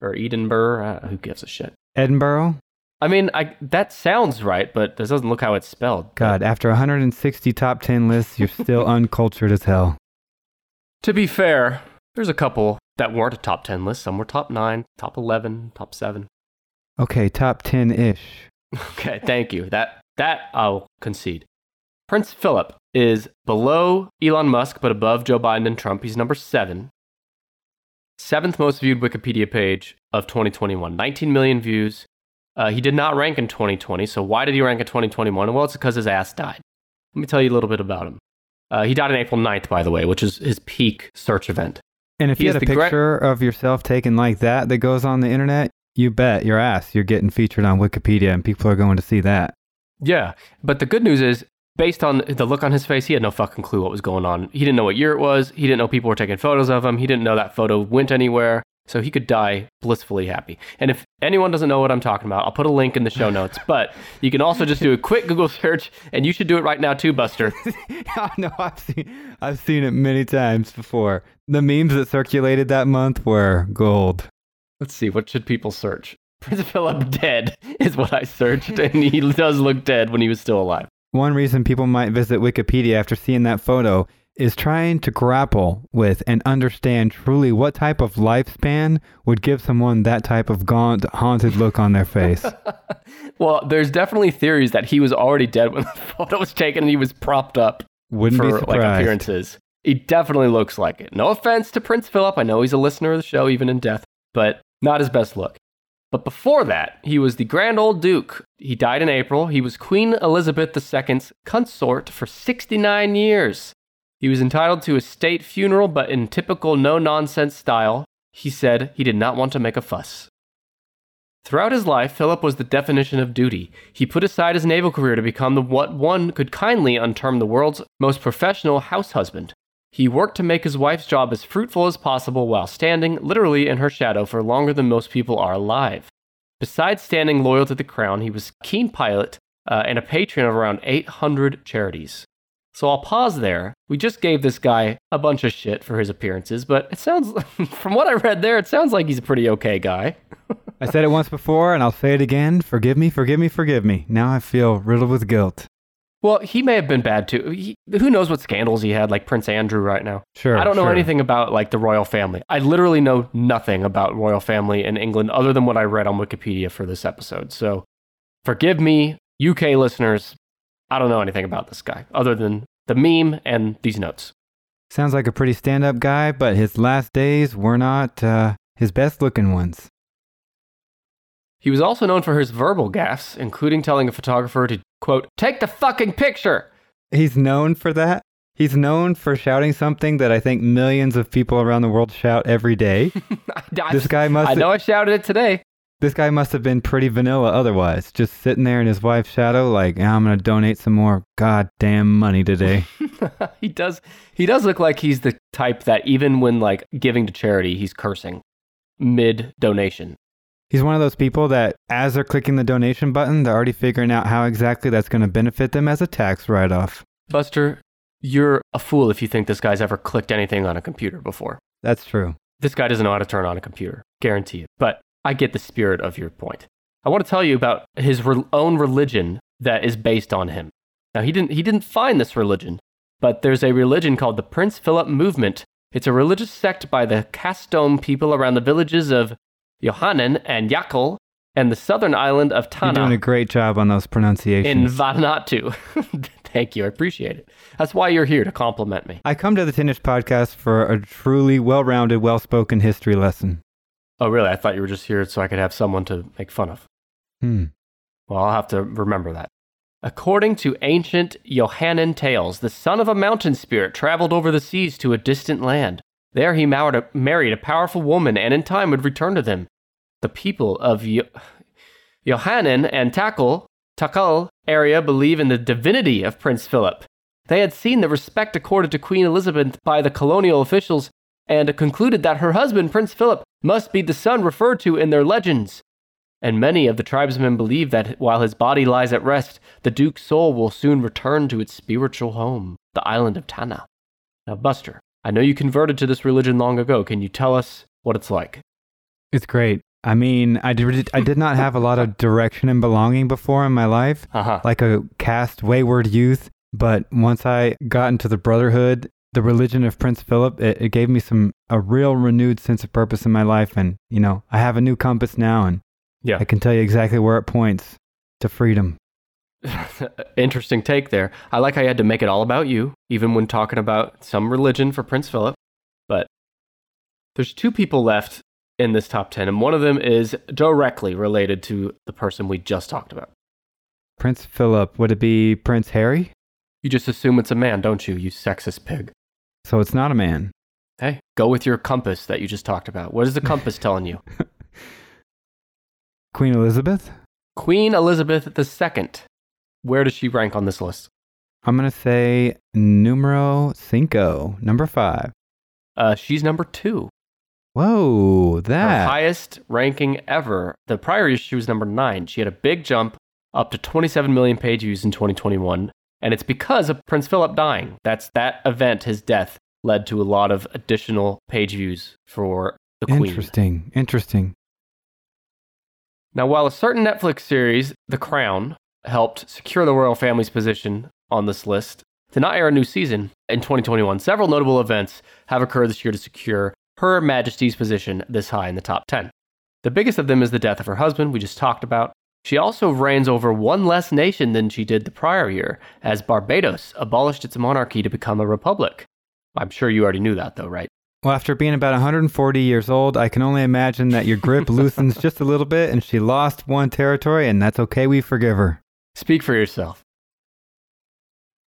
Or Edinburgh, uh, who gives a shit? Edinburgh. I mean, I, that sounds right, but this doesn't look how it's spelled. God, after 160 top 10 lists, you're still uncultured as hell. To be fair, there's a couple that weren't a top 10 list. Some were top 9, top 11, top 7. Okay, top 10 ish. Okay, thank you. That that I'll concede. Prince Philip is below Elon Musk, but above Joe Biden and Trump. He's number seven. Seventh most viewed Wikipedia page of 2021. 19 million views. Uh, he did not rank in 2020. So why did he rank in 2021? Well, it's because his ass died. Let me tell you a little bit about him. Uh, he died on April 9th, by the way, which is his peak search event. And if He you had a the gra- picture of yourself taken like that that goes on the internet, you bet your ass you're getting featured on Wikipedia and people are going to see that. Yeah, but the good news is, based on the look on his face, he had no fucking clue what was going on. He didn't know what year it was. He didn't know people were taking photos of him. He didn't know that photo went anywhere. So he could die blissfully happy. And if anyone doesn't know what I'm talking about, I'll put a link in the show notes. But you can also just do a quick Google search, and you should do it right now too, Buster. I know I've seen I've seen it many times before. The memes that circulated that month were gold. Let's see, what should people search? Prince Philip dead is what I searched, and he does look dead when he was still alive. One reason people might visit Wikipedia after seeing that photo is trying to grapple with and understand truly what type of lifespan would give someone that type of gaunt, haunted look on their face. Well, there's definitely theories that he was already dead when the photo was taken and he was propped up Wouldn't for like appearances. He definitely looks like it. No offense to Prince Philip. I know he's a listener of the show, even in death, but not his best look. But before that, he was the Grand Old Duke. He died in April. He was Queen Elizabeth II's consort for 69 years. He was entitled to a state funeral, but in typical no nonsense style, he said he did not want to make a fuss. Throughout his life, Philip was the definition of duty. He put aside his naval career to become the what one could kindly unterm the world's most professional house husband. He worked to make his wife's job as fruitful as possible while standing literally in her shadow for longer than most people are alive. Besides standing loyal to the crown, he was a keen pilot uh, and a patron of around 800 charities. So I'll pause there. We just gave this guy a bunch of shit for his appearances, but it sounds, from what I read there, it sounds like he's a pretty okay guy. I said it once before and I'll say it again. Forgive me, forgive me, forgive me. Now I feel riddled with guilt. Well, he may have been bad too. He, who knows what scandals he had, like Prince Andrew right now. Sure. I don't know sure. anything about like the royal family. I literally know nothing about royal family in England other than what I read on Wikipedia for this episode. So forgive me, UK listeners. I don't know anything about this guy other than the meme and these notes. Sounds like a pretty stand up guy, but his last days were not uh, his best looking ones. He was also known for his verbal gaffes, including telling a photographer to, quote, take the fucking picture. He's known for that. He's known for shouting something that I think millions of people around the world shout every day. I, This guy must I know I shouted it today. This guy must have been pretty vanilla otherwise, just sitting there in his wife's shadow, like, "Ah, I'm going to donate some more goddamn money today. he does he does look like he's the type that even when like giving to charity, he's cursing mid donation. He's one of those people that, as they're clicking the donation button, they're already figuring out how exactly that's going to benefit them as a tax write off. Buster, you're a fool if you think this guy's ever clicked anything on a computer before. That's true. This guy doesn't know how to turn on a computer, guarantee it. But I get the spirit of your point. I want to tell you about his re- own religion that is based on him. Now he didn't he didn't find this religion, but there's a religion called the Prince Philip Movement. It's a religious sect by the Kastom people around the villages of Johannan and Yakul and the southern island of You're doing Tanna a great job on those pronunciations. in. Vanuatu. Thank you, I appreciate it. That's why you're here to compliment me. I come to the Tinnish podcast for a truly well rounded, well spoken history lesson. Oh, really? I thought you were just here so I could have someone to make fun of. Hmm. Well, I'll have to remember that. According to ancient Johannan tales, the son of a mountain spirit traveled over the seas to a distant land. There he married a, married a powerful woman and in time would return to them. The people of Yo- Johannan and Takal, Takal area believe in the divinity of Prince Philip. They had seen the respect accorded to Queen Elizabeth by the colonial officials and concluded that her husband, Prince Philip, must be the son referred to in their legends. And many of the tribesmen believe that while his body lies at rest, the Duke's soul will soon return to its spiritual home, the island of Tanna. Now, Buster, I know you converted to this religion long ago. Can you tell us what it's like? It's great. I mean, I did, I did not have a lot of direction and belonging before in my life, Haha. like a cast wayward youth. But once I got into the Brotherhood, the religion of Prince Philip, it, it gave me some a real renewed sense of purpose in my life. And, you know, I have a new compass now and Yeah. I can tell you exactly where it points to freedom. Interesting take there. I like how you had to make it all about you, even when talking about some religion for Prince Philip. But there's two people left in this top 10, and one of them is directly related to the person we just talked about. Prince Philip, would it be Prince Harry? You just assume it's a man, don't you, you sexist pig? So it's not a man. Hey, go with your compass that you just talked about. What is the compass telling you? Queen Elizabeth? Queen Elizabeth II. Where does she rank on this list? I'm going to say numero cinco, number five. Uh, she's number two. Whoa, Her that. highest ranking ever. The prior year, she was number nine. She had a big jump up to 27 million page views in 2021. And it's because of Prince Philip dying. That's that event, his death, led to a lot of additional page views for the Queen. Interesting. Interesting. Now, while a certain Netflix series, The Crown, helped secure the royal family's position on this list to not air a new season in 2021, several notable events have occurred this year to secure Her Majesty's position this high in the top 10. The biggest of them is the death of her husband, we just talked about. She also reigns over one less nation than she did the prior year, as Barbados abolished its monarchy to become a republic. I'm sure you already knew that, though, right? Well, after being about 140 years old, I can only imagine that your grip loosens just a little bit and she lost one territory, and that's okay. We forgive her. Speak for yourself.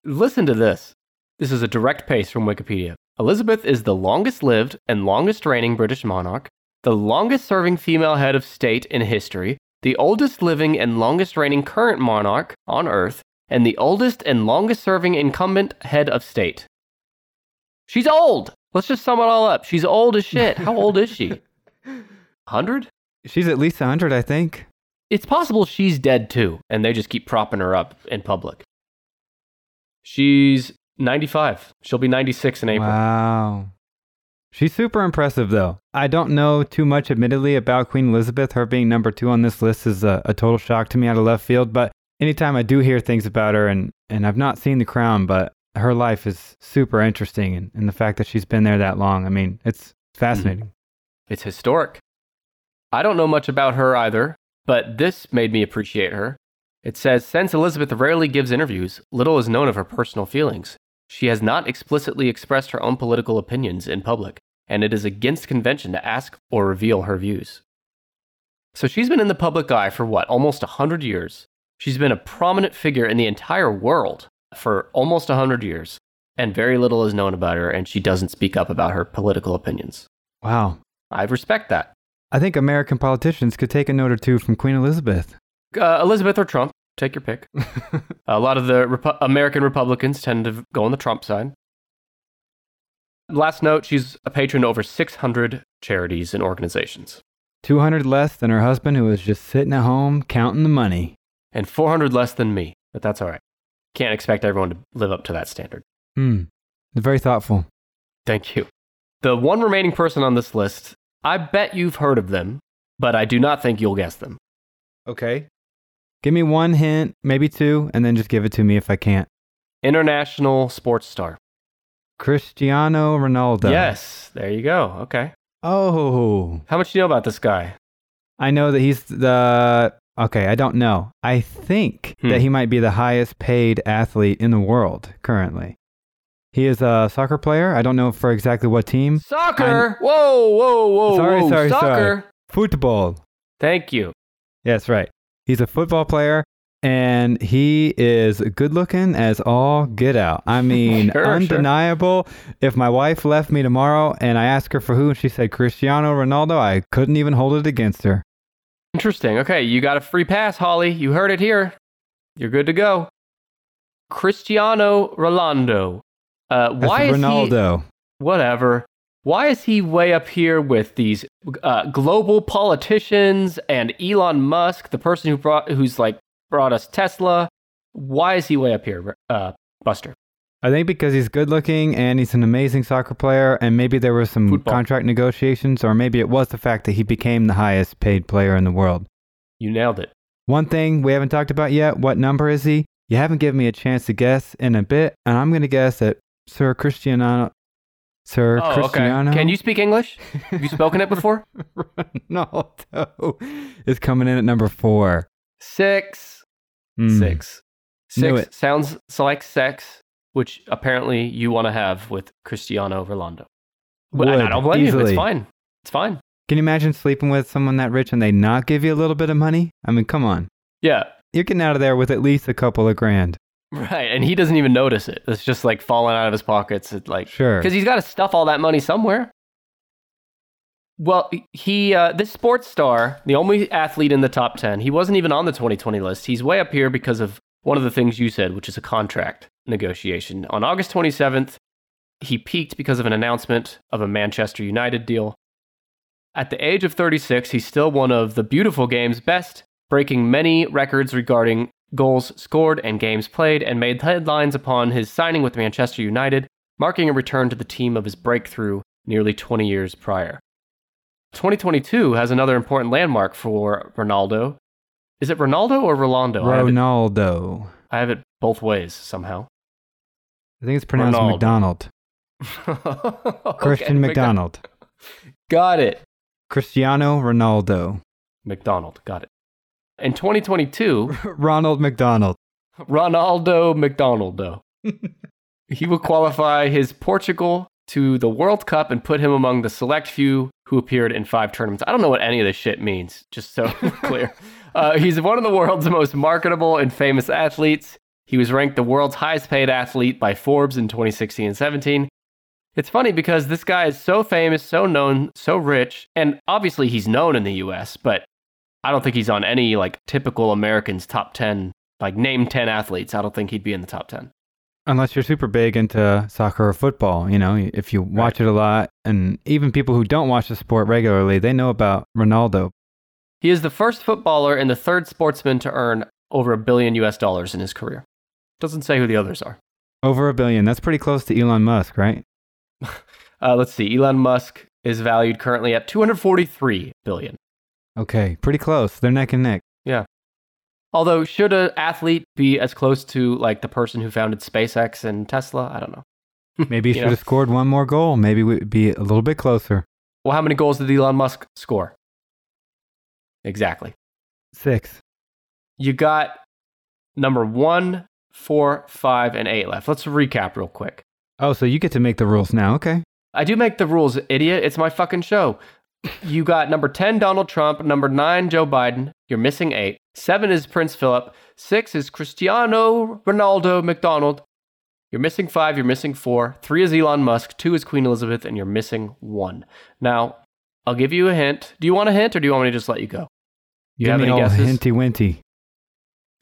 Listen to this. This is a direct paste from Wikipedia. Elizabeth is the longest lived and longest reigning British monarch, the longest serving female head of state in history, the oldest living and longest reigning current monarch on earth, and the oldest and longest serving incumbent head of state. She's old! Let's just sum it all up. She's old as shit. How old is she? 100? She's at least 100, I think. It's possible she's dead too, and they just keep propping her up in public. She's 95. She'll be 96 in April. Wow. She's super impressive, though. I don't know too much, admittedly, about Queen Elizabeth. Her being number two on this list is a, a total shock to me out of left field. But anytime I do hear things about her, and, and I've not seen The Crown, but her life is super interesting. And, and the fact that she's been there that long, I mean, it's fascinating. Mm-hmm. It's historic. I don't know much about her either, but this made me appreciate her. It says Since Elizabeth rarely gives interviews, little is known of her personal feelings. She has not explicitly expressed her own political opinions in public, and it is against convention to ask or reveal her views. So she's been in the public eye for what, almost 100 years. She's been a prominent figure in the entire world for almost 100 years, and very little is known about her, and she doesn't speak up about her political opinions. Wow. I respect that. I think American politicians could take a note or two from Queen Elizabeth. Uh, Elizabeth or Trump, take your pick. a lot of the Repu- American Republicans tend to go on the Trump side. Last note, she's a patron to over 600 charities and organizations, 200 less than her husband, who was just sitting at home counting the money. and 400 less than me, but that's all right. Can't expect everyone to live up to that standard. Hmm. Very thoughtful. Thank you. The one remaining person on this list, I bet you've heard of them, but I do not think you'll guess them. Okay. Give me one hint, maybe two, and then just give it to me if I can't. International sports star. Cristiano Ronaldo. Yes, there you go. Okay. Oh, How much do you know about this guy? I know that he's the. Okay, I don't know. I think Hmm. that he might be the highest paid athlete in the world currently. He is a soccer player. I don't know for exactly what team. Soccer. whoa, whoa, whoa, Sorry, whoa. sorry, Soccer. sorry. Football. Thank you. Yes, right. He's a football player and he is good looking as all get out. I mean, Sure, sure. undeniable. If my wife left me tomorrow and I asked her for who and she said Cristiano Ronaldo, I couldn't even hold it against her. Interesting. Okay, you got a free pass, Holly. You heard it here. You're good to go. Cristiano Rolando. Uh, That's why is he Ronaldo. whatever? Why is he way up here with these uh, global politicians and Elon Musk, the person who brought, who's like brought us Tesla? Why is he way up here, uh, Buster? I think because he's good looking and he's an amazing soccer player, and maybe there were some Football. contract negotiations, or maybe it was the fact that he became the highest paid player in the world. You nailed it. One thing we haven't talked about yet what number is he? You haven't given me a chance to guess in a bit, and I'm going to guess that Sir Cristiano. Sir Oh, Cristiano. okay. Can you speak English? Have you spoken it before? Ronaldo is coming in at number four. Six. Hmm. Six. Six sounds like sex, which apparently you want to have with Cristiano Ronaldo. But I- I don't blame you. It's fine. It's fine. Can you imagine sleeping with someone that rich and they not give you a little bit of money? I mean, come on. Yeah. You're getting out of there with at least a couple of grand. Right. And he doesn't even notice it. It's just like falling out of his pockets. It's like, Sure. because he's got to stuff all that money somewhere. Well, he, uh, this sports star, the only athlete in the top 10, he wasn't even on the 2020 list. He's way up here because of one of the things you said, which is a contract negotiation. On August 27th, he peaked because of an announcement of a Manchester United deal. At the age of 36, he's still one of the beautiful game's best, breaking many records regarding goals scored and games played, and made headlines upon his signing with Manchester United, marking a return to the team of his breakthrough nearly 20 years prior. 2022 has another important landmark for Ronaldo. Is it Ronaldo or Rolando? I have it- Ronaldo. I have it both ways somehow. I think it's pronounced Ronaldo. McDonald. Okay, Christian McDonald. Got it. Cristiano Ronaldo. McDonald. Got it. In 2022, Ronald McDonald. Ronaldo McDonaldo. he will qualify his Portugal to the World Cup and put him among the select few who appeared in five tournaments. I don't know what any of this shit means, just so clear. Uh, he's one of the world's most marketable and famous athletes. He was ranked the world's highest paid athlete by Forbes in 2016 and 17. It's funny because this guy is so famous, so known, so rich, and obviously he's known in the US, but I don't think he's on any like typical American's top 10, like name 10 athletes. I don't think he'd be in the top 10. Unless you're super big into soccer or football, you know, if you watch it a lot, and even people who don't watch the sport regularly, they know about Ronaldo. He is the first footballer and the third sportsman to earn over a billion US dollars in his career. Doesn't say who the others are. Over a billion. That's pretty close to Elon Musk, right? Uh, let's see. Elon Musk is valued currently at 243 billion. Okay, pretty close. They're neck and neck. Yeah. Although, should an athlete be as close to like the person who founded SpaceX and Tesla? I don't know. Maybe he should know. have scored one more goal. Maybe we'd be a little bit closer. Well, how many goals did Elon Musk score? Exactly. Six. You got number one, four, five, and eight left. Let's recap real quick. Oh, so you get to make the rules now. Okay. I do make the rules, idiot. It's my fucking show. You got number 10, Donald Trump. Number nine, Joe Biden. You're missing eight. Seven is Prince Philip. Six is Cristiano Ronaldo McDonald. You're missing five. You're missing four. Three is Elon Musk. Two is Queen Elizabeth. And you're missing one. Now, I'll give you a hint. Do you want a hint or do you want me to just let you go? You Give have me any all guesses? hinty winty.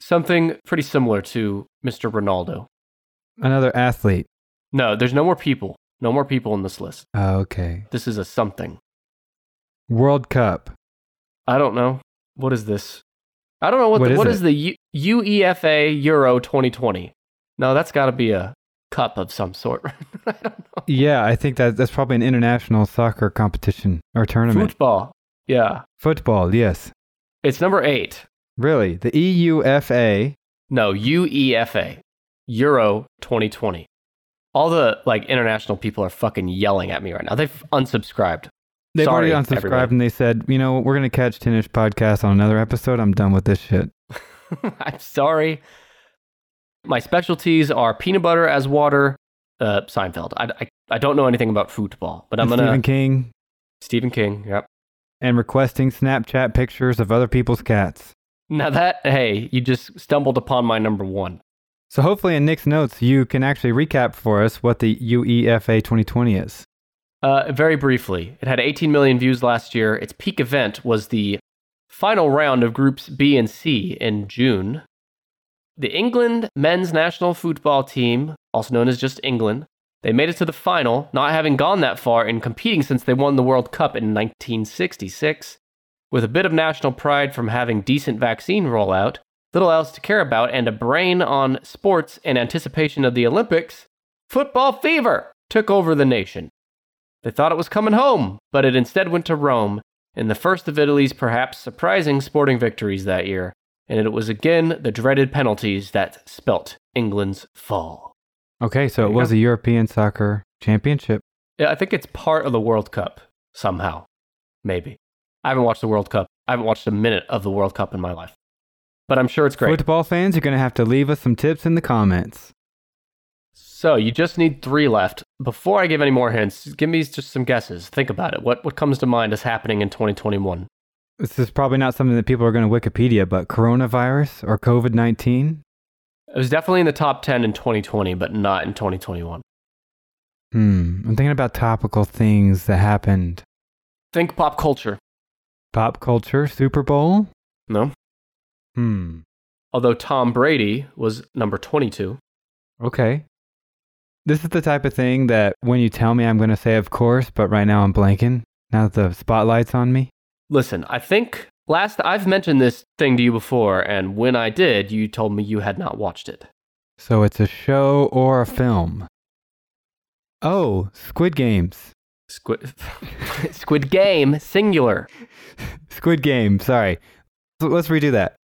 Something pretty similar to Mr. Ronaldo. Another athlete. No, there's no more people. No more people in this list. Oh, okay. This is a something. World Cup. I don't know. What is this? I don't know what What the, is what it? is the U- UEFA Euro 2020. No, that's got to be a cup of some sort. I don't know. Yeah, I think that that's probably an international soccer competition or tournament. Football. Yeah. Football, yes. It's number 8. Really? The EUFA. No, UEFA Euro 2020. All the like international people are fucking yelling at me right now. They've unsubscribed. They've Sorry, already unsubscribed and they said, you know, we're going to catch Tinish podcast on another episode. I'm done with this shit. I'm sorry. My specialties are peanut butter as water, uh, Seinfeld. I, I, I don't know anything about football, but I'm going to. Stephen King Stephen King, yep. and requesting Snapchat pictures of other people's cats. Now that, hey, you just stumbled upon my number one. So hopefully in Nick's notes, you can actually recap for us what the UEFA 2020 is. Uh, very briefly, it had 18 million views last year. Its peak event was the final round of groups B and C in June. The England men's national football team, also known as just England, they made it to the final, not having gone that far in competing since they won the World Cup in 1966. With a bit of national pride from having decent vaccine rollout, little else to care about, and a brain on sports in anticipation of the Olympics, football fever took over the nation. They thought it was coming home, but it instead went to Rome in the first of Italy's perhaps surprising sporting victories that year, and it was again the dreaded penalties that spelt England's fall. Okay, so it was go. a European soccer championship. Yeah, I think it's part of the World Cup somehow. Maybe. I haven't watched the World Cup. I haven't watched a minute of the World Cup in my life. But I'm sure it's great. Football fans, you're going to have to leave us some tips in the comments. So you just need three left. Before I give any more hints, give me just some guesses. Think about it. What what comes to mind as happening in 2021? This is probably not something that people are going to Wikipedia, but coronavirus or COVID 19? It was definitely in the top 10 in 2020, but not in 2021. Hmm. I'm thinking about topical things that happened. Think pop culture. Pop culture, Super Bowl? No? Hmm. Although Tom Brady was number 22. Okay. This is the type of thing that when you tell me, I'm going to say, of course, but right now I'm blanking. Now that the spotlight's on me. Listen, I think last I've mentioned this thing to you before, and when I did, you told me you had not watched it. So it's a show or a film. Oh, Squid Games. Squid, Squid Game, singular. Squid Game, sorry. Let's redo that.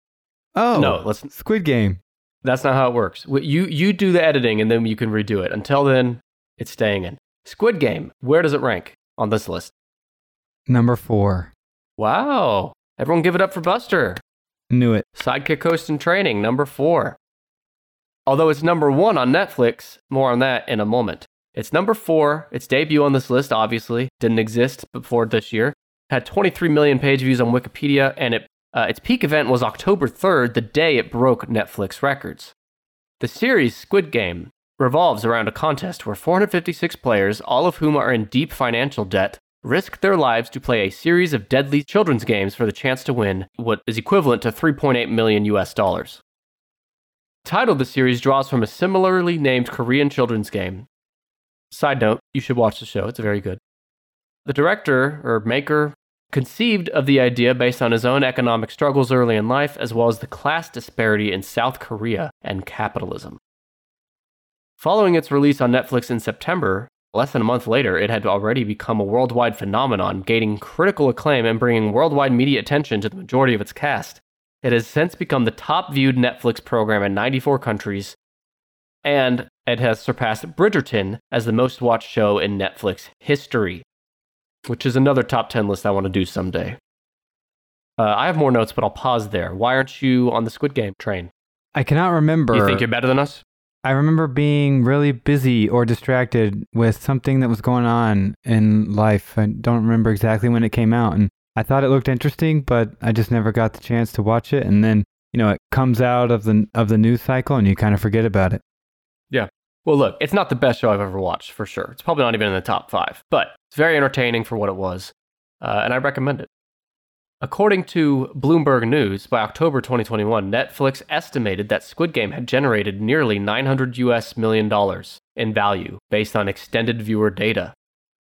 Oh, No, let's. Squid Game. That's not how it works. You you do the editing, and then you can redo it. Until then, it's staying in. Squid Game. Where does it rank on this list? Number four. Wow. Everyone, give it up for Buster. Knew it. Sidekick Host in Training, number four. Although it's number one on Netflix, more on that in a moment. It's number four. Its debut on this list, obviously, didn't exist before this year. Had 23 million page views on Wikipedia, and it, uh, its peak event was October 3rd, the day it broke Netflix records. The series Squid Game revolves around a contest where 456 players, all of whom are in deep financial debt, risk their lives to play a series of deadly children's games for the chance to win what is equivalent to 3.8 million US dollars. Title of the series draws from a similarly named Korean children's game. Side note, you should watch the show, it's very good. The director, or maker, conceived of the idea based on his own economic struggles early in life, as well as the class disparity in South Korea and capitalism. Following its release on Netflix in September, less than a month later, it had already become a worldwide phenomenon, gaining critical acclaim and bringing worldwide media attention to the majority of its cast. It has since become the top viewed Netflix program in 94 countries, and it has surpassed Bridgerton as the most watched show in Netflix history, which is another top 10 list I want to do someday. Uh, I have more notes, but I'll pause there. Why aren't you on the Squid Game train? I cannot remember. You think you're better than us? I remember being really busy or distracted with something that was going on in life. I don't remember exactly when it came out. And I thought it looked interesting, but I just never got the chance to watch it. And then, you know, it comes out of the of the news cycle and you kind of forget about it. Yeah. Well, look, it's not the best show I've ever watched for sure. It's probably not even in the top five, but it's very entertaining for what it was, uh, and I recommend it. According to Bloomberg News, by October 2021, Netflix estimated that Squid Game had generated nearly 900 US million dollars in value based on extended viewer data.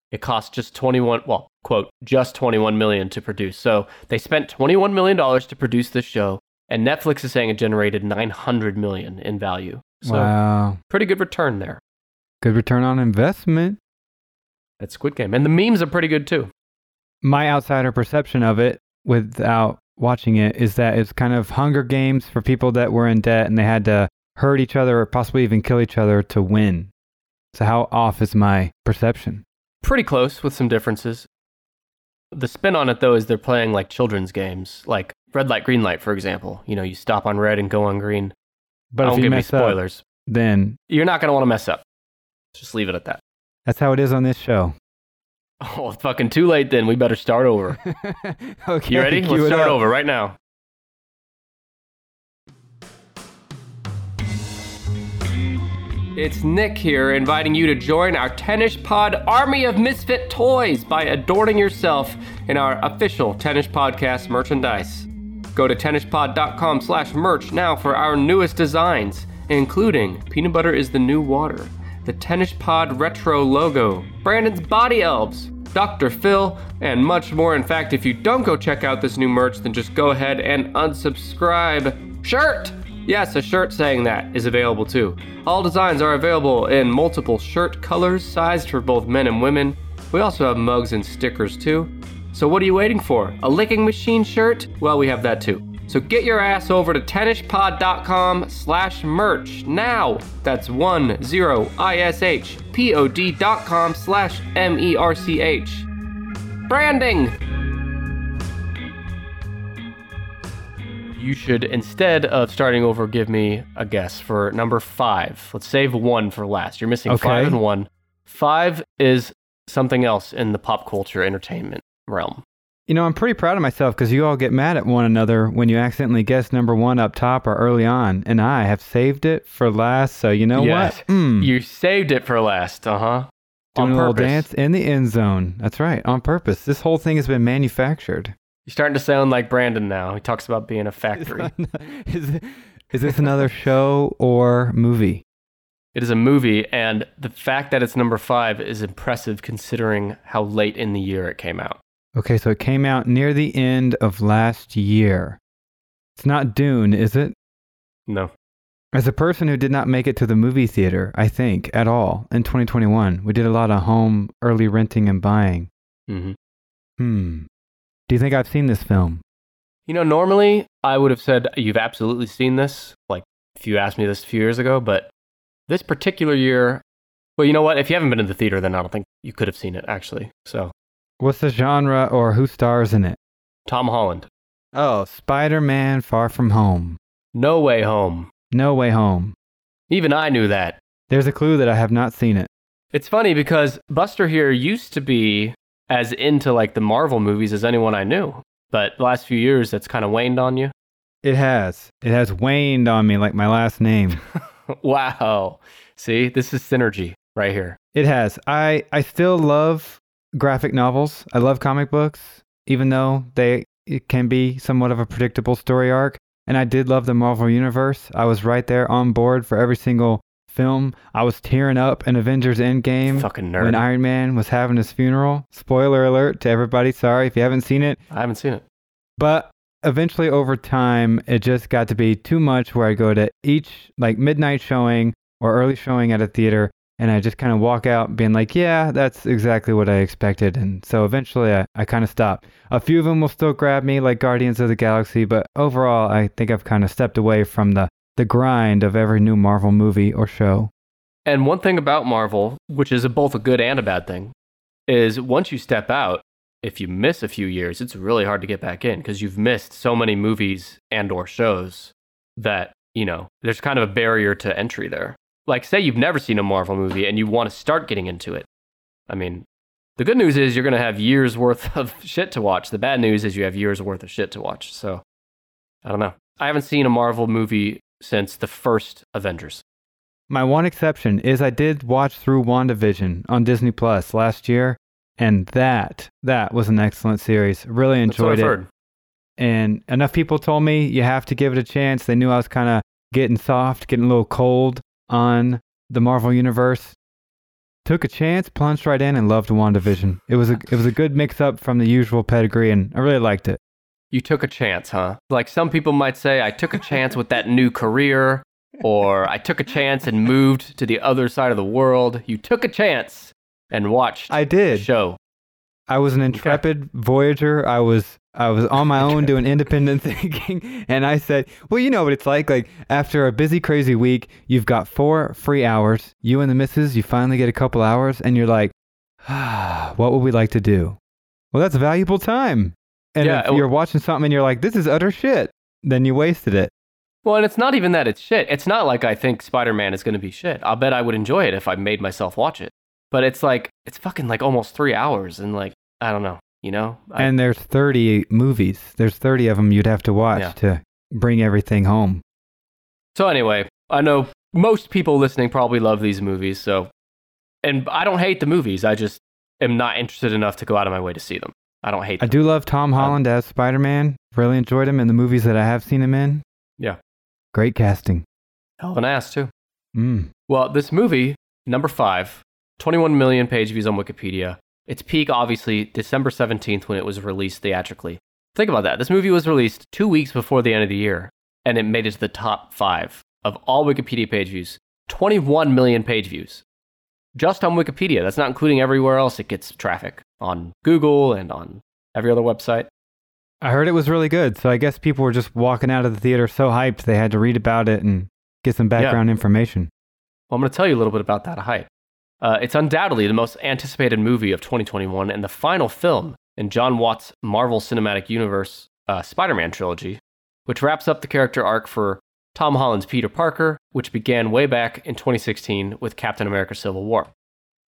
It cost just 21, well, quote, just 21 million to produce. So they spent 21 million dollars to produce this show, and Netflix is saying it generated 900 million in value. So wow. pretty good return there. Good return on investment. That's Squid Game. And the memes are pretty good too. My outsider perception of it without watching it is that it's kind of Hunger Games for people that were in debt and they had to hurt each other or possibly even kill each other to win. So, how off is my perception? Pretty close with some differences. The spin on it, though, is they're playing like children's games, like red light, green light, for example. You know, you stop on red and go on green. But Don't if you give me mess spoilers. up, then You're not going to want to mess up. Just leave it at that. that's how it is on this show. Oh, it's fucking too late then. We better start over. okay, You ready? Let's start up. over right now. It's Nick here, inviting you to join our Tennis Pod Army of Misfit Toys by adorning yourself in our official Tennis Podcast merchandise. Go to tennispod.com slash merch now for our newest designs, including Peanut Butter is the New Water, the Tennis Pod Retro logo, Brandon's Body Elves, Dr. Phil, and much more. In fact, if you don't go check out this new merch, then just go ahead and unsubscribe. Shirt! Yes, a shirt saying that is available too. All designs are available in multiple shirt colors, sized for both men and women. We also have mugs and stickers too. So what are you waiting for? A licking machine shirt? Well, we have that too. So get your ass over to tennispod.com slash merch now. That's one zero I-S-H P-O-D dot com slash M-E-R-C-H. Branding! You should, instead of starting over, give me a guess for number five. Let's save one for last. You're missing five and one. Five is something else in the pop culture entertainment realm. You know, I'm pretty proud of myself because you all get mad at one another when you accidentally guess number one up top or early on, and I have saved it for last. So you know Yes. what? Mm, You saved it for last, uh huh. doing on a little dance in the end zone. That's right, on purpose. This whole thing has been manufactured. You're starting to sound like Brandon now. He talks about being a factory. is, it- is this another show or movie? it is a movie, and the fact that it's number five is impressive considering how late in the year it came out. Okay, so it came out near the end of last year. It's not Dune, is it? No. As a person who did not make it to the movie theater, I think, at all, in 2021, we did a lot of home early renting and buying. Mm-hmm. Hmm. Do you think I've seen this film? You know, normally I would have said you've absolutely seen this, like if you asked me this a few years ago, but this particular year, well, you know what? If you haven't been in the theater, then I don't think you could have seen it, actually. So, What's the genre or who stars in it? Tom Holland, Oh, Spider Man Far From Home. No Way Home. No Way Home. Even I knew that. There's a clue that I have not seen it. It's funny because Buster here used to be as into like the Marvel movies as anyone I knew, but the last few years that's kind of waned on you. It has. It has waned on me like my last name. wow. See, this is synergy right here. It has. I I still love graphic novels. I love comic books, even though they can be somewhat of a predictable story arc. And I did love the Marvel universe. I was right there on board for every single film. I was tearing up in Avengers Endgame Fucking nerd. when Iron Man was having his funeral. Spoiler alert to everybody. Sorry if you haven't seen it. I haven't seen it. But eventually, over time, it just got to be too much where I go to each like midnight showing or early showing at a theater and I just kind of walk out being like, yeah, that's exactly what I expected. And so eventually I, I kind of stopped. A few of them will still grab me, like Guardians of the Galaxy, but overall, I think I've kind of stepped away from the, the grind of every new Marvel movie or show. And one thing about Marvel, which is both a good and a bad thing, is once you step out, if you miss a few years, it's really hard to get back in because you've missed so many movies and or shows that, you know, there's kind of a barrier to entry there like say you've never seen a Marvel movie and you want to start getting into it. I mean, the good news is you're going to have years worth of shit to watch. The bad news is you have years worth of shit to watch. So, I don't know. I haven't seen a Marvel movie since the first Avengers. My one exception is I did watch through WandaVision on Disney Plus last year, and that that was an excellent series. Really enjoyed it. Heard. And enough people told me you have to give it a chance. They knew I was kind of getting soft, getting a little cold on the Marvel Universe. Took a chance, plunged right in, and loved WandaVision. It was a it was a good mix up from the usual pedigree, and I really liked it. You took a chance, huh? Like some people might say, I took a chance with that new career, or I took a chance and moved to the other side of the world. You took a chance and watched. I did. show. I was an intrepid okay. voyager. I was I was on my own doing independent thinking, and I said, "Well, you know what it's like. Like after a busy, crazy week, you've got four free hours. You and the missus, you finally get a couple hours, and you're like, ah, what would we like to do? Well, that's valuable time. And yeah, if you're watching something and you're like, this is utter shit, then you wasted it. Well, and it's not even that it's shit. It's not like I think Spider Man is going to be shit. I'll bet I would enjoy it if I made myself watch it. But it's like it's fucking like almost three hours, and like I don't know you know? I, and there's 30 movies. There's 30 of them you'd have to watch yeah. to bring everything home. So anyway, I know most people listening probably love these movies, so and I don't hate the movies. I just am not interested enough to go out of my way to see them. I don't hate them. I do love Tom Holland um, as Spider-Man. Really enjoyed him in the movies that I have seen him in. Yeah. Great casting. Hell of an ass too. Mm. Well, this movie, number five, 21 million page views on Wikipedia. Its peak, obviously, December 17th when it was released theatrically. Think about that. This movie was released two weeks before the end of the year, and it made it to the top five of all Wikipedia page views 21 million page views. Just on Wikipedia. That's not including everywhere else it gets traffic on Google and on every other website. I heard it was really good, so I guess people were just walking out of the theater so hyped they had to read about it and get some background yeah. information. Well, I'm going to tell you a little bit about that hype. Uh, it's undoubtedly the most anticipated movie of 2021 and the final film in Jon Watts' Marvel Cinematic Universe uh, Spider Man trilogy, which wraps up the character arc for Tom Holland's Peter Parker, which began way back in 2016 with Captain America Civil War.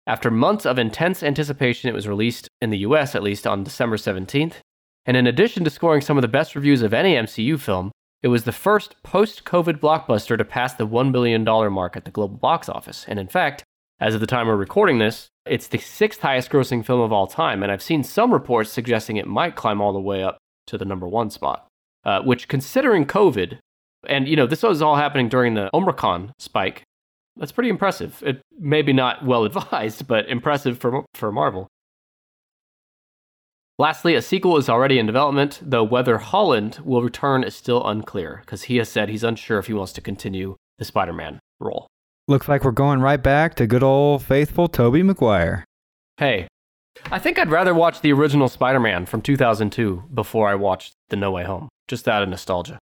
After months of intense anticipation, it was released in the US at least on December 17th. And in addition to scoring some of the best reviews of any MCU film, it was the first post COVID blockbuster to pass the $1 billion mark at the global box office. And in fact, as of the time we're recording this, it's the sixth highest grossing film of all time, and I've seen some reports suggesting it might climb all the way up to the number one spot. Uh, which, considering COVID, and you know, this was all happening during the Omicron spike, that's pretty impressive. It maybe not well advised, but impressive for, for Marvel. Lastly, a sequel is already in development, though whether Holland will return is still unclear, because he has said he's unsure if he wants to continue the Spider Man role. Looks like we're going right back to good old faithful Tobey Maguire. Hey, I think I'd rather watch the original Spider Man from 2002 before I watched The No Way Home, just out of nostalgia.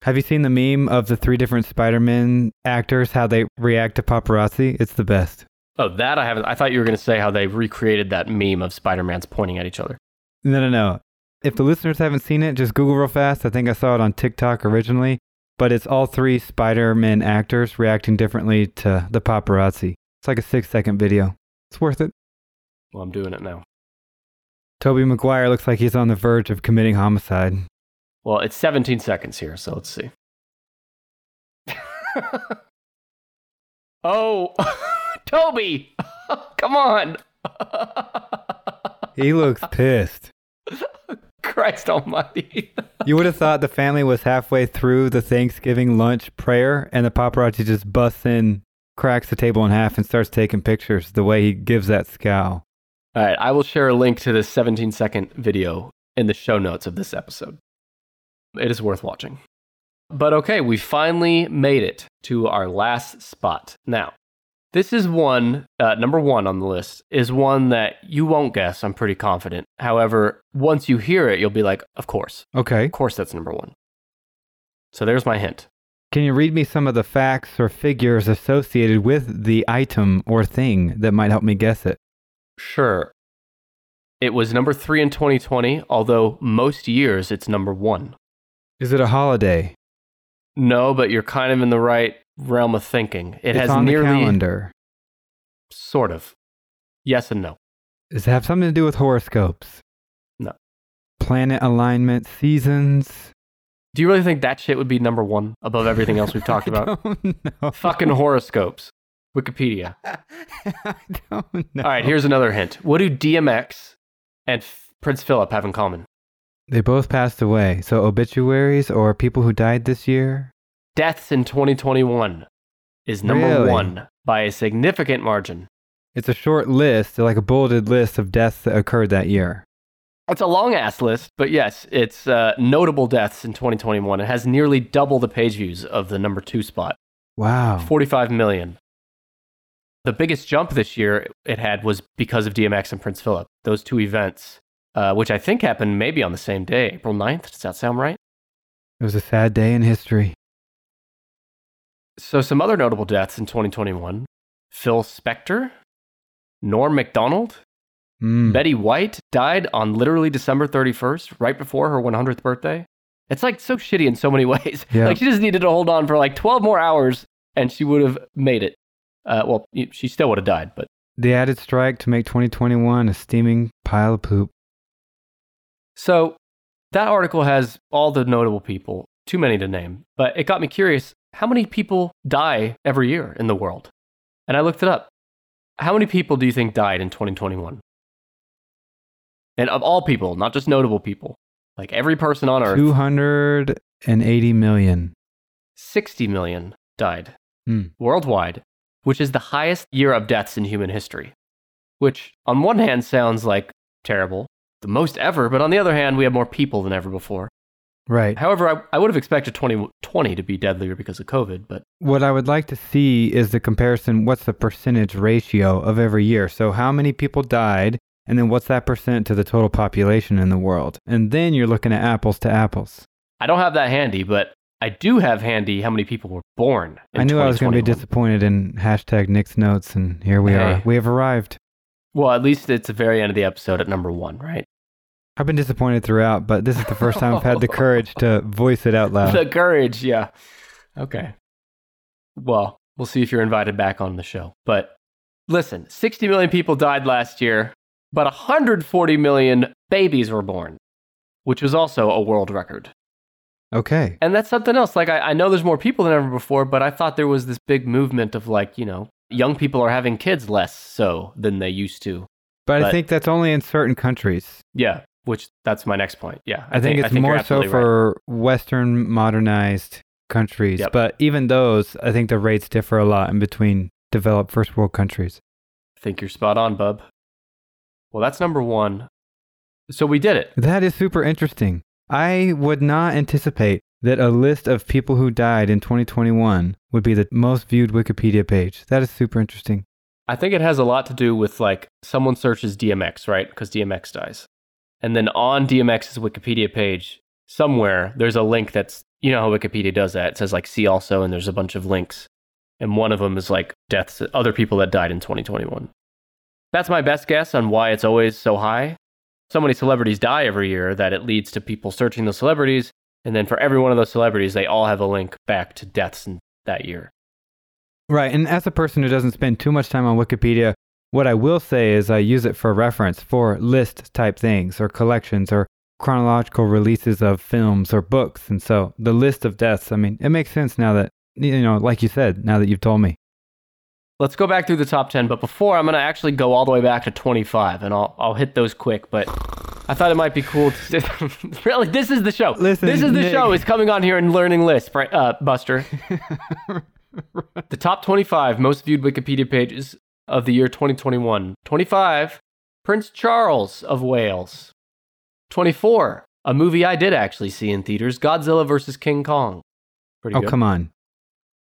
Have you seen the meme of the three different Spider Man actors, how they react to paparazzi? It's the best. Oh, that I haven't. I thought you were going to say how they recreated that meme of Spider Man's pointing at each other. No, no, no. If the listeners haven't seen it, just Google real fast. I think I saw it on TikTok originally but it's all three Spider-Man actors reacting differently to the paparazzi. It's like a six-second video. It's worth it. Well, I'm doing it now. Tobey Maguire looks like he's on the verge of committing homicide. Well, it's 17 seconds here, so let's see. oh, Toby! Come on! he looks pissed. Christ almighty. you would have thought the family was halfway through the Thanksgiving lunch prayer and the paparazzi just busts in, cracks the table in half, and starts taking pictures the way he gives that scowl. All right, I will share a link to this 17 second video in the show notes of this episode. It is worth watching. But okay, we finally made it to our last spot. Now, This is one, uh, number one on the list, is one that you won't guess. I'm pretty confident. However, once you hear it, you'll be like, of course. Okay. Of course, that's number one. So there's my hint. Can you read me some of the facts or figures associated with the item or thing that might help me guess it? Sure. It was number three in 2020, although most years it's number one. Is it a holiday? No, but you're kind of in the right realm of thinking. It it's has on nearly the calendar. sort of. Yes and no. Does it have something to do with horoscopes? No. Planet alignment, seasons? Do you really think that shit would be number one above everything else we've talked about? I don't know. Fucking horoscopes. Wikipedia. I don't know. All right, here's another hint. What do DMX and F- Prince Philip have in common? They both passed away. So obituaries or people who died this year? Deaths in 2021 is number Really? one by a significant margin. It's a short list, like a bulleted list of deaths that occurred that year. It's a long ass list, but yes, it's uh, notable deaths in 2021. It has nearly double the page views of the number two spot Wow. 45 million. The biggest jump this year it had was because of DMX and Prince Philip, those two events, uh, which I think happened maybe on the same day, April 9th. Does that sound right? It was a sad day in history. So, some other notable deaths in 2021 Phil Spector, Norm Macdonald, Mm. Betty White died on literally December 31st, right before her 100th birthday. It's like so shitty in so many ways. Yeah. Like she just needed to hold on for like 12 more hours and she would have made it. Uh, well, she still would have died, but The added strike to make 2021 a steaming pile of poop. so that article has all the notable people, too many to name, but it got me curious how many people die every year in the world? And I looked it up. How many people do you think died in 2021? And of all people, not just notable people, like every person on earth. 280 million. 60 million died Hmm. worldwide, which is the highest year of deaths in human history. Which, on one hand, sounds like terrible, the most ever, but on the other hand, we have more people than ever before. Right. However, I, I would have expected 2020 to be deadlier because of COVID, but What I would like to see is the comparison what's the percentage ratio of every year? So, how many people died, and then what's that percent to the total population in the world? And then you're looking at apples to apples. I don't have that handy, but I do have handy how many people were born. I knew I was going to be disappointed in hashtag Nick's notes, and here we are. We have arrived. Well, at least it's the very end of the episode at number one, right? I've been disappointed throughout, but this is the first time I've had the courage to voice it out loud. the courage, yeah. Okay. Well, we'll see if you're invited back on the show. But listen, 60 million people died last year, but 140 million babies were born, which was also a world record. Okay. And that's something else. Like, I, I know there's more people than ever before, but I thought there was this big movement of like, you know, young people are having kids less so than they used to. But, I think that's only in certain countries. Yeah, which that's my next point. Yeah. I, think, it's you're more so absolutely right. for Western modernized countries. Yep. But even those, I think the rates differ a lot in between developed first world countries. I think you're spot on, bub. Well, that's number one. So we did it. That is super interesting. I would not anticipate that a list of people who died in 2021 would be the most viewed Wikipedia page. That is super interesting. I think it has a lot to do with like someone searches DMX, right? Because DMX dies. And then on DMX's Wikipedia page, somewhere, there's a link that's, you know how Wikipedia does that. It says like see also, and there's a bunch of links. And one of them is like deaths, other people that died in 2021. That's my best guess on why it's always so high. So many celebrities die every year that it leads to people searching those celebrities. And then for every one of those celebrities, they all have a link back to deaths in that year. Right. And as a person who doesn't spend too much time on Wikipedia, what I will say is I use it for reference for list type things or collections or chronological releases of films or books. And so the list of deaths, I mean, it makes sense now that, you know, like you said, now that you've told me. Let's go back through the top 10, but before I'm going to actually go all the way back to 25 and I'll, I'll hit those quick, but I thought it might be cool to really this is the show. Listen, this is the Nick. show is coming on here and learning lists, right? Uh, Buster. the top 25 most viewed Wikipedia pages of the year 2021. 25 Prince Charles of Wales. 24 a movie I did actually see in theaters, Godzilla vs King Kong. Pretty Oh, good. come on.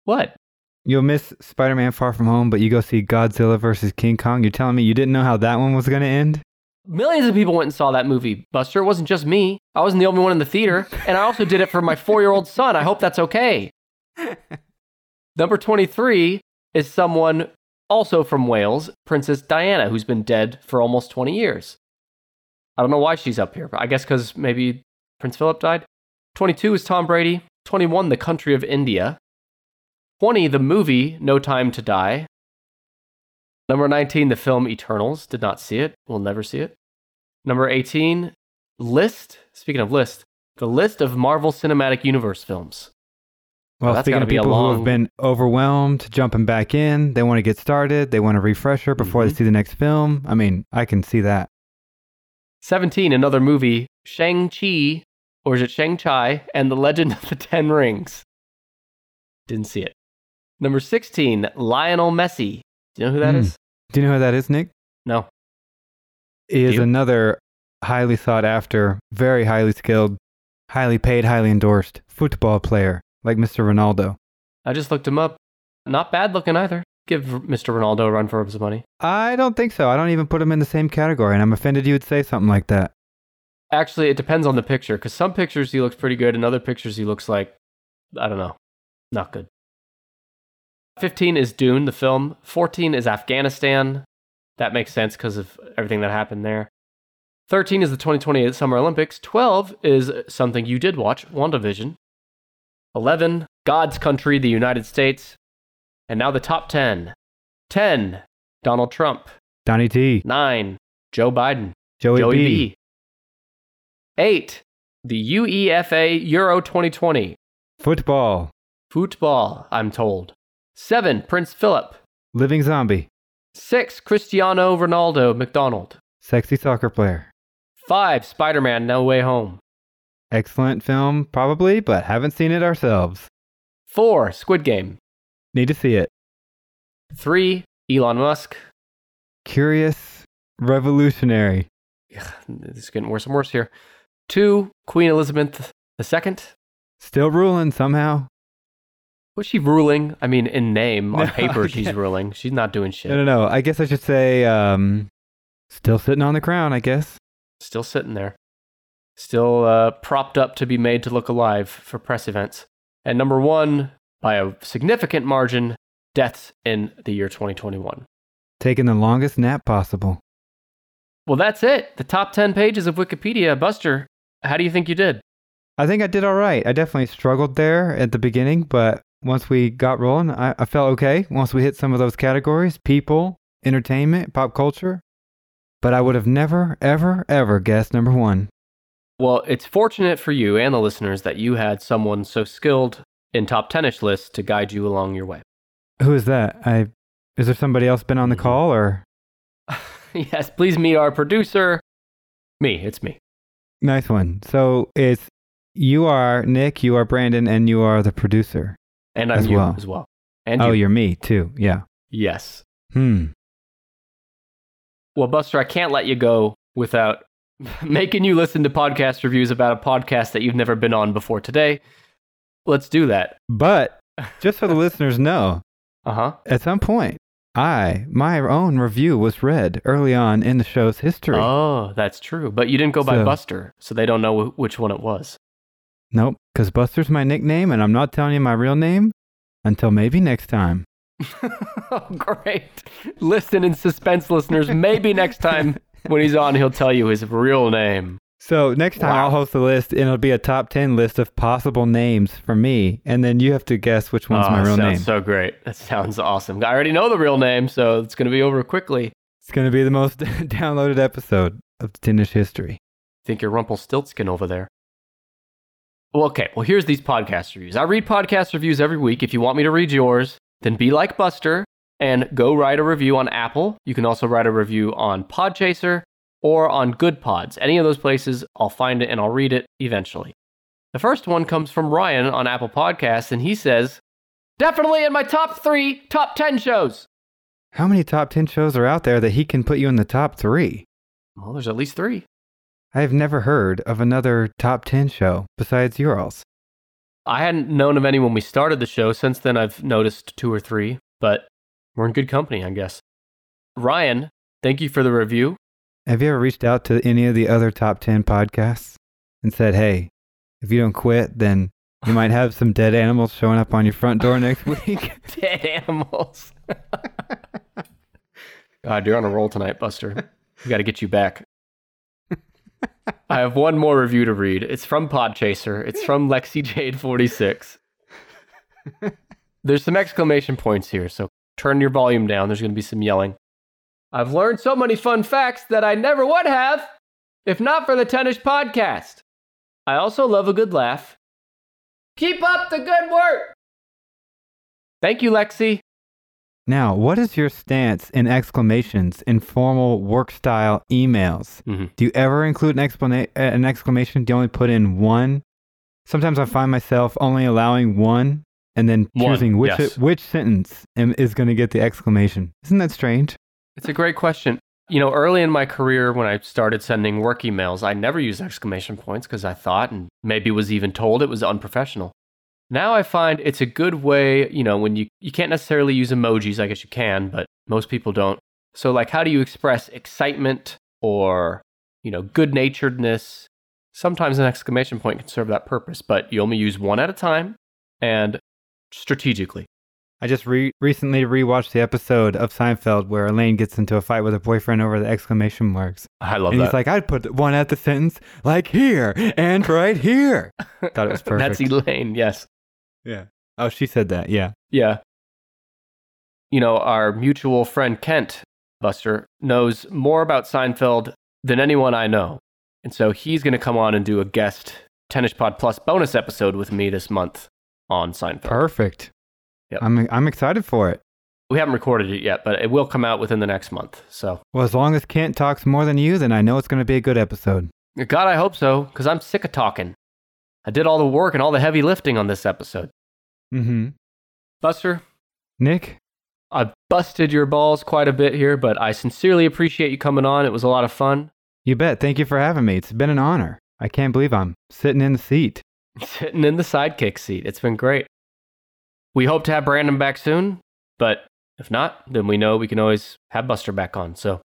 What? You'll miss Spider Man Far From Home, but you go see Godzilla versus King Kong. You're telling me you didn't know how that one was going to end? Millions of people went and saw that movie, Buster. It wasn't just me. I wasn't the only one in the theater. And I also did it for my four year old son. I hope that's okay. Number 23 is someone also from Wales, Princess Diana, who's been dead for almost 20 years. I don't know why she's up here, but I guess because maybe Prince Philip died. 22 is Tom Brady. 21, The Country of India. 20, the movie No Time to Die. Number 19, the film Eternals. Did not see it. Will never see it. Number 18, list. Speaking of list, the list of Marvel Cinematic Universe films. Well, that's speaking of be a people who have been overwhelmed, jumping back in, they want to get started, they want a refresher before they Mhm. see the next film. I mean, I can see that. 17, another movie, Shang-Chi, or is it Shang-Chi, and the Legend of the Ten Rings. Didn't see it. Number 16, Lionel Messi. Do you know who that Hmm. is? Do you know who that is, Nick? No. He is another highly sought after, very highly skilled, highly paid, highly endorsed football player like Mr. Ronaldo. I just looked him up. Not bad looking either. Give Mr. Ronaldo a run for his money. I don't think so. I don't even put him in the same category, and I'm offended you would say something like that. Actually, it depends on the picture, because some pictures he looks pretty good, and other pictures he looks like, I don't know, not good. 15 is Dune, the film. 14 is Afghanistan. That makes sense because of everything that happened there. 13 is the 2020 Summer Olympics. 12 is something you did watch, WandaVision. 11, God's Country, the United States. And now the top 10. 10, Donald Trump. Donnie T, 9, Joe Biden. Joey, Joey B. B. Eight, the UEFA Euro 2020. Football, Football, I'm told. Seven, Prince Philip. living zombie, Six, Cristiano Ronaldo McDonald. sexy soccer player. Five, Spider Man No Way Home. Excellent film, probably, but haven't seen it ourselves. Four, Squid Game. Need to see it. Three, Elon Musk. Curious, revolutionary. Ugh, This is getting worse and worse here. Two, Queen Elizabeth II. Still ruling somehow. Was she ruling? I mean, in name, on No, paper, she's ruling. She's not doing shit. No, no, no. I guess I should say, um, still sitting on the crown, I guess. still sitting there, still uh, propped up to be made to look alive for press events. And number one, by a significant margin, deaths in the year 2021. Taking the longest nap possible. Well, that's it. The top 10 pages of Wikipedia. Buster, how do you think you did? I think I did all right. I definitely struggled there at the beginning, but once we got rolling, I, I felt okay. Once we hit some of those categories people, entertainment, pop culture. But I would have never, ever, ever guessed number one. Well, it's fortunate for you and the listeners that you had someone so skilled in top 10ish lists to guide you along your way. Who is that? I is there somebody else been on the Mhm. call or yes, please meet our producer. Me, it's me. nice one. So it's you are Nick, you are Brandon, and you are the producer. And I'm As you well. as well. And oh, you. you're me too. Yeah. Yes. Hmm. Well, Buster, I can't let you go without making you listen to podcast reviews about a podcast that you've never been on before today. Let's do that. But just so the listeners know, Uh huh. at some point, I my own review was read early on in the show's history. Oh, that's true. But you didn't go by So- Buster, so they don't know wh- which one it was. Nope, because Buster's my nickname, and I'm not telling you my real name until maybe next time. oh, great. Listen in suspense, listeners. Maybe next time when he's on, he'll tell you his real name. So next time Wow. I'll host a list, and it'll be a top ten list of possible names for me, and then you have to guess which one's oh, my real sounds name. so great. That sounds awesome. I already know the real name, so it's going to be over quickly. It's gonna be the most downloaded episode of Tenish history. think you're Rumpelstiltskin over there. Well, okay. Well, here's these podcast reviews. I read podcast reviews every week. If you want me to read yours, then be like Buster and go write a review on Apple. You can also write a review on Podchaser or on Good Pods. Any of those places, I'll find it and I'll read it eventually. The first one comes from Ryan on Apple Podcasts, and he says, Definitely in my top three, top 10 shows. How many top ten shows are out there that he can put you in the top three? Well, there's at least three. I have never heard of another top ten show besides yours. I hadn't known of any when we started the show. Since then, I've noticed two or three, but we're in good company, I guess. Ryan, thank you for the review. Have you ever reached out to any of the other top 10 podcasts and said, hey, if you don't quit, then you might have some dead animals showing up on your front door next week? Dead animals. God, you're on a roll tonight, Buster. We got to get you back. I have one more review to read. It's from Podchaser. It's from Lexi Jade 46. There's some exclamation points here, so turn your volume down. There's going to be some yelling. I've learned so many fun facts that I never would have if not for the Tenish podcast. I also love a good laugh. Keep up the good work. Thank you, Lexi. Now, what is your stance in exclamations in formal work style emails? Mhm. Do you ever include an, explana- an exclamation? Do you only put in one? Sometimes I find myself only allowing one and then One, choosing which, yes. which sentence is going to get the exclamation. Isn't that strange? It's a great question. You know, early in my career, when I started sending work emails, I never used exclamation points because I thought and maybe was even told it was unprofessional. Now I find it's a good way, you know, when you, you can't necessarily use emojis, I guess you can, but most people don't. So, like, how do you express excitement or, you know, good naturedness? Sometimes an exclamation point can serve that purpose, but you only use one at a time and strategically. I just re- recently rewatched the episode of Seinfeld where Elaine gets into a fight with her boyfriend over the exclamation marks. I love and that. he's like, I'd put one at the sentence, like here and right here. Thought it was perfect. That's Elaine, yes. yeah. Oh, she said that. Yeah. Yeah. You know, our mutual friend Kent Buster knows more about Seinfeld than anyone I know. And so he's going to come on and do a guest Tenish Pod Plus bonus episode with me this month on Seinfeld. Perfect. Yep. I'm I'm excited for it. We haven't recorded it yet, but it will come out within the next month. So, Well, as long as Kent talks more than you, then I know it's going to be a good episode. God, I hope so, because I'm sick of talking. I did all the work and all the heavy lifting on this episode. Mm-hmm. Buster, Nick, I busted your balls quite a bit here, but I sincerely appreciate you coming on. It was a lot of fun. you bet. Thank you for having me. It's been an honor. I can't believe I'm sitting in the seat. Sitting in the sidekick seat. It's been great. We hope to have Brandon back soon, but if not, then we know we can always have Buster back on. So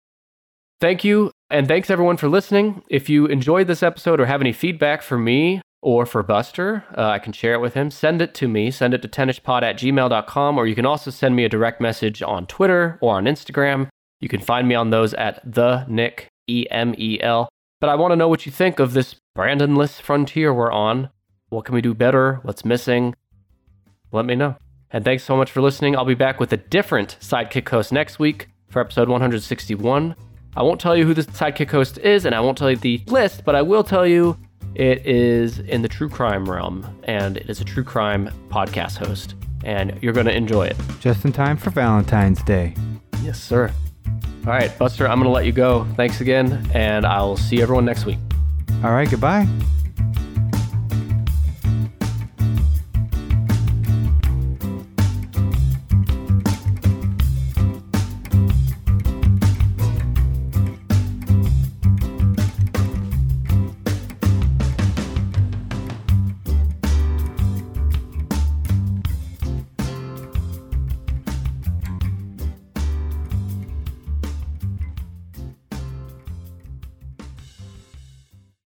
thank you, and thanks everyone for listening. If you enjoyed this episode or have any feedback for me or for Buster, uh, I can share it with him. Send it to me. Send it to tennispod at gmail.com, or you can also send me a direct message on Twitter or on Instagram. You can find me on those at the Nick E M E L. But I want to know what you think of this Brandonless frontier we're on. What can we do better? What's missing? Let me know. And thanks so much for listening. I'll be back with a different sidekick host next week for episode 161. I won't tell you who the sidekick host is, and I won't tell you the list, but I will tell you it is in the true crime realm, and it is a true crime podcast host, and you're going to enjoy it. Just in time for Valentine's Day. Yes, sir. All right, Buster, I'm going to let you go. Thanks again, and I'll see everyone next week. All right, goodbye.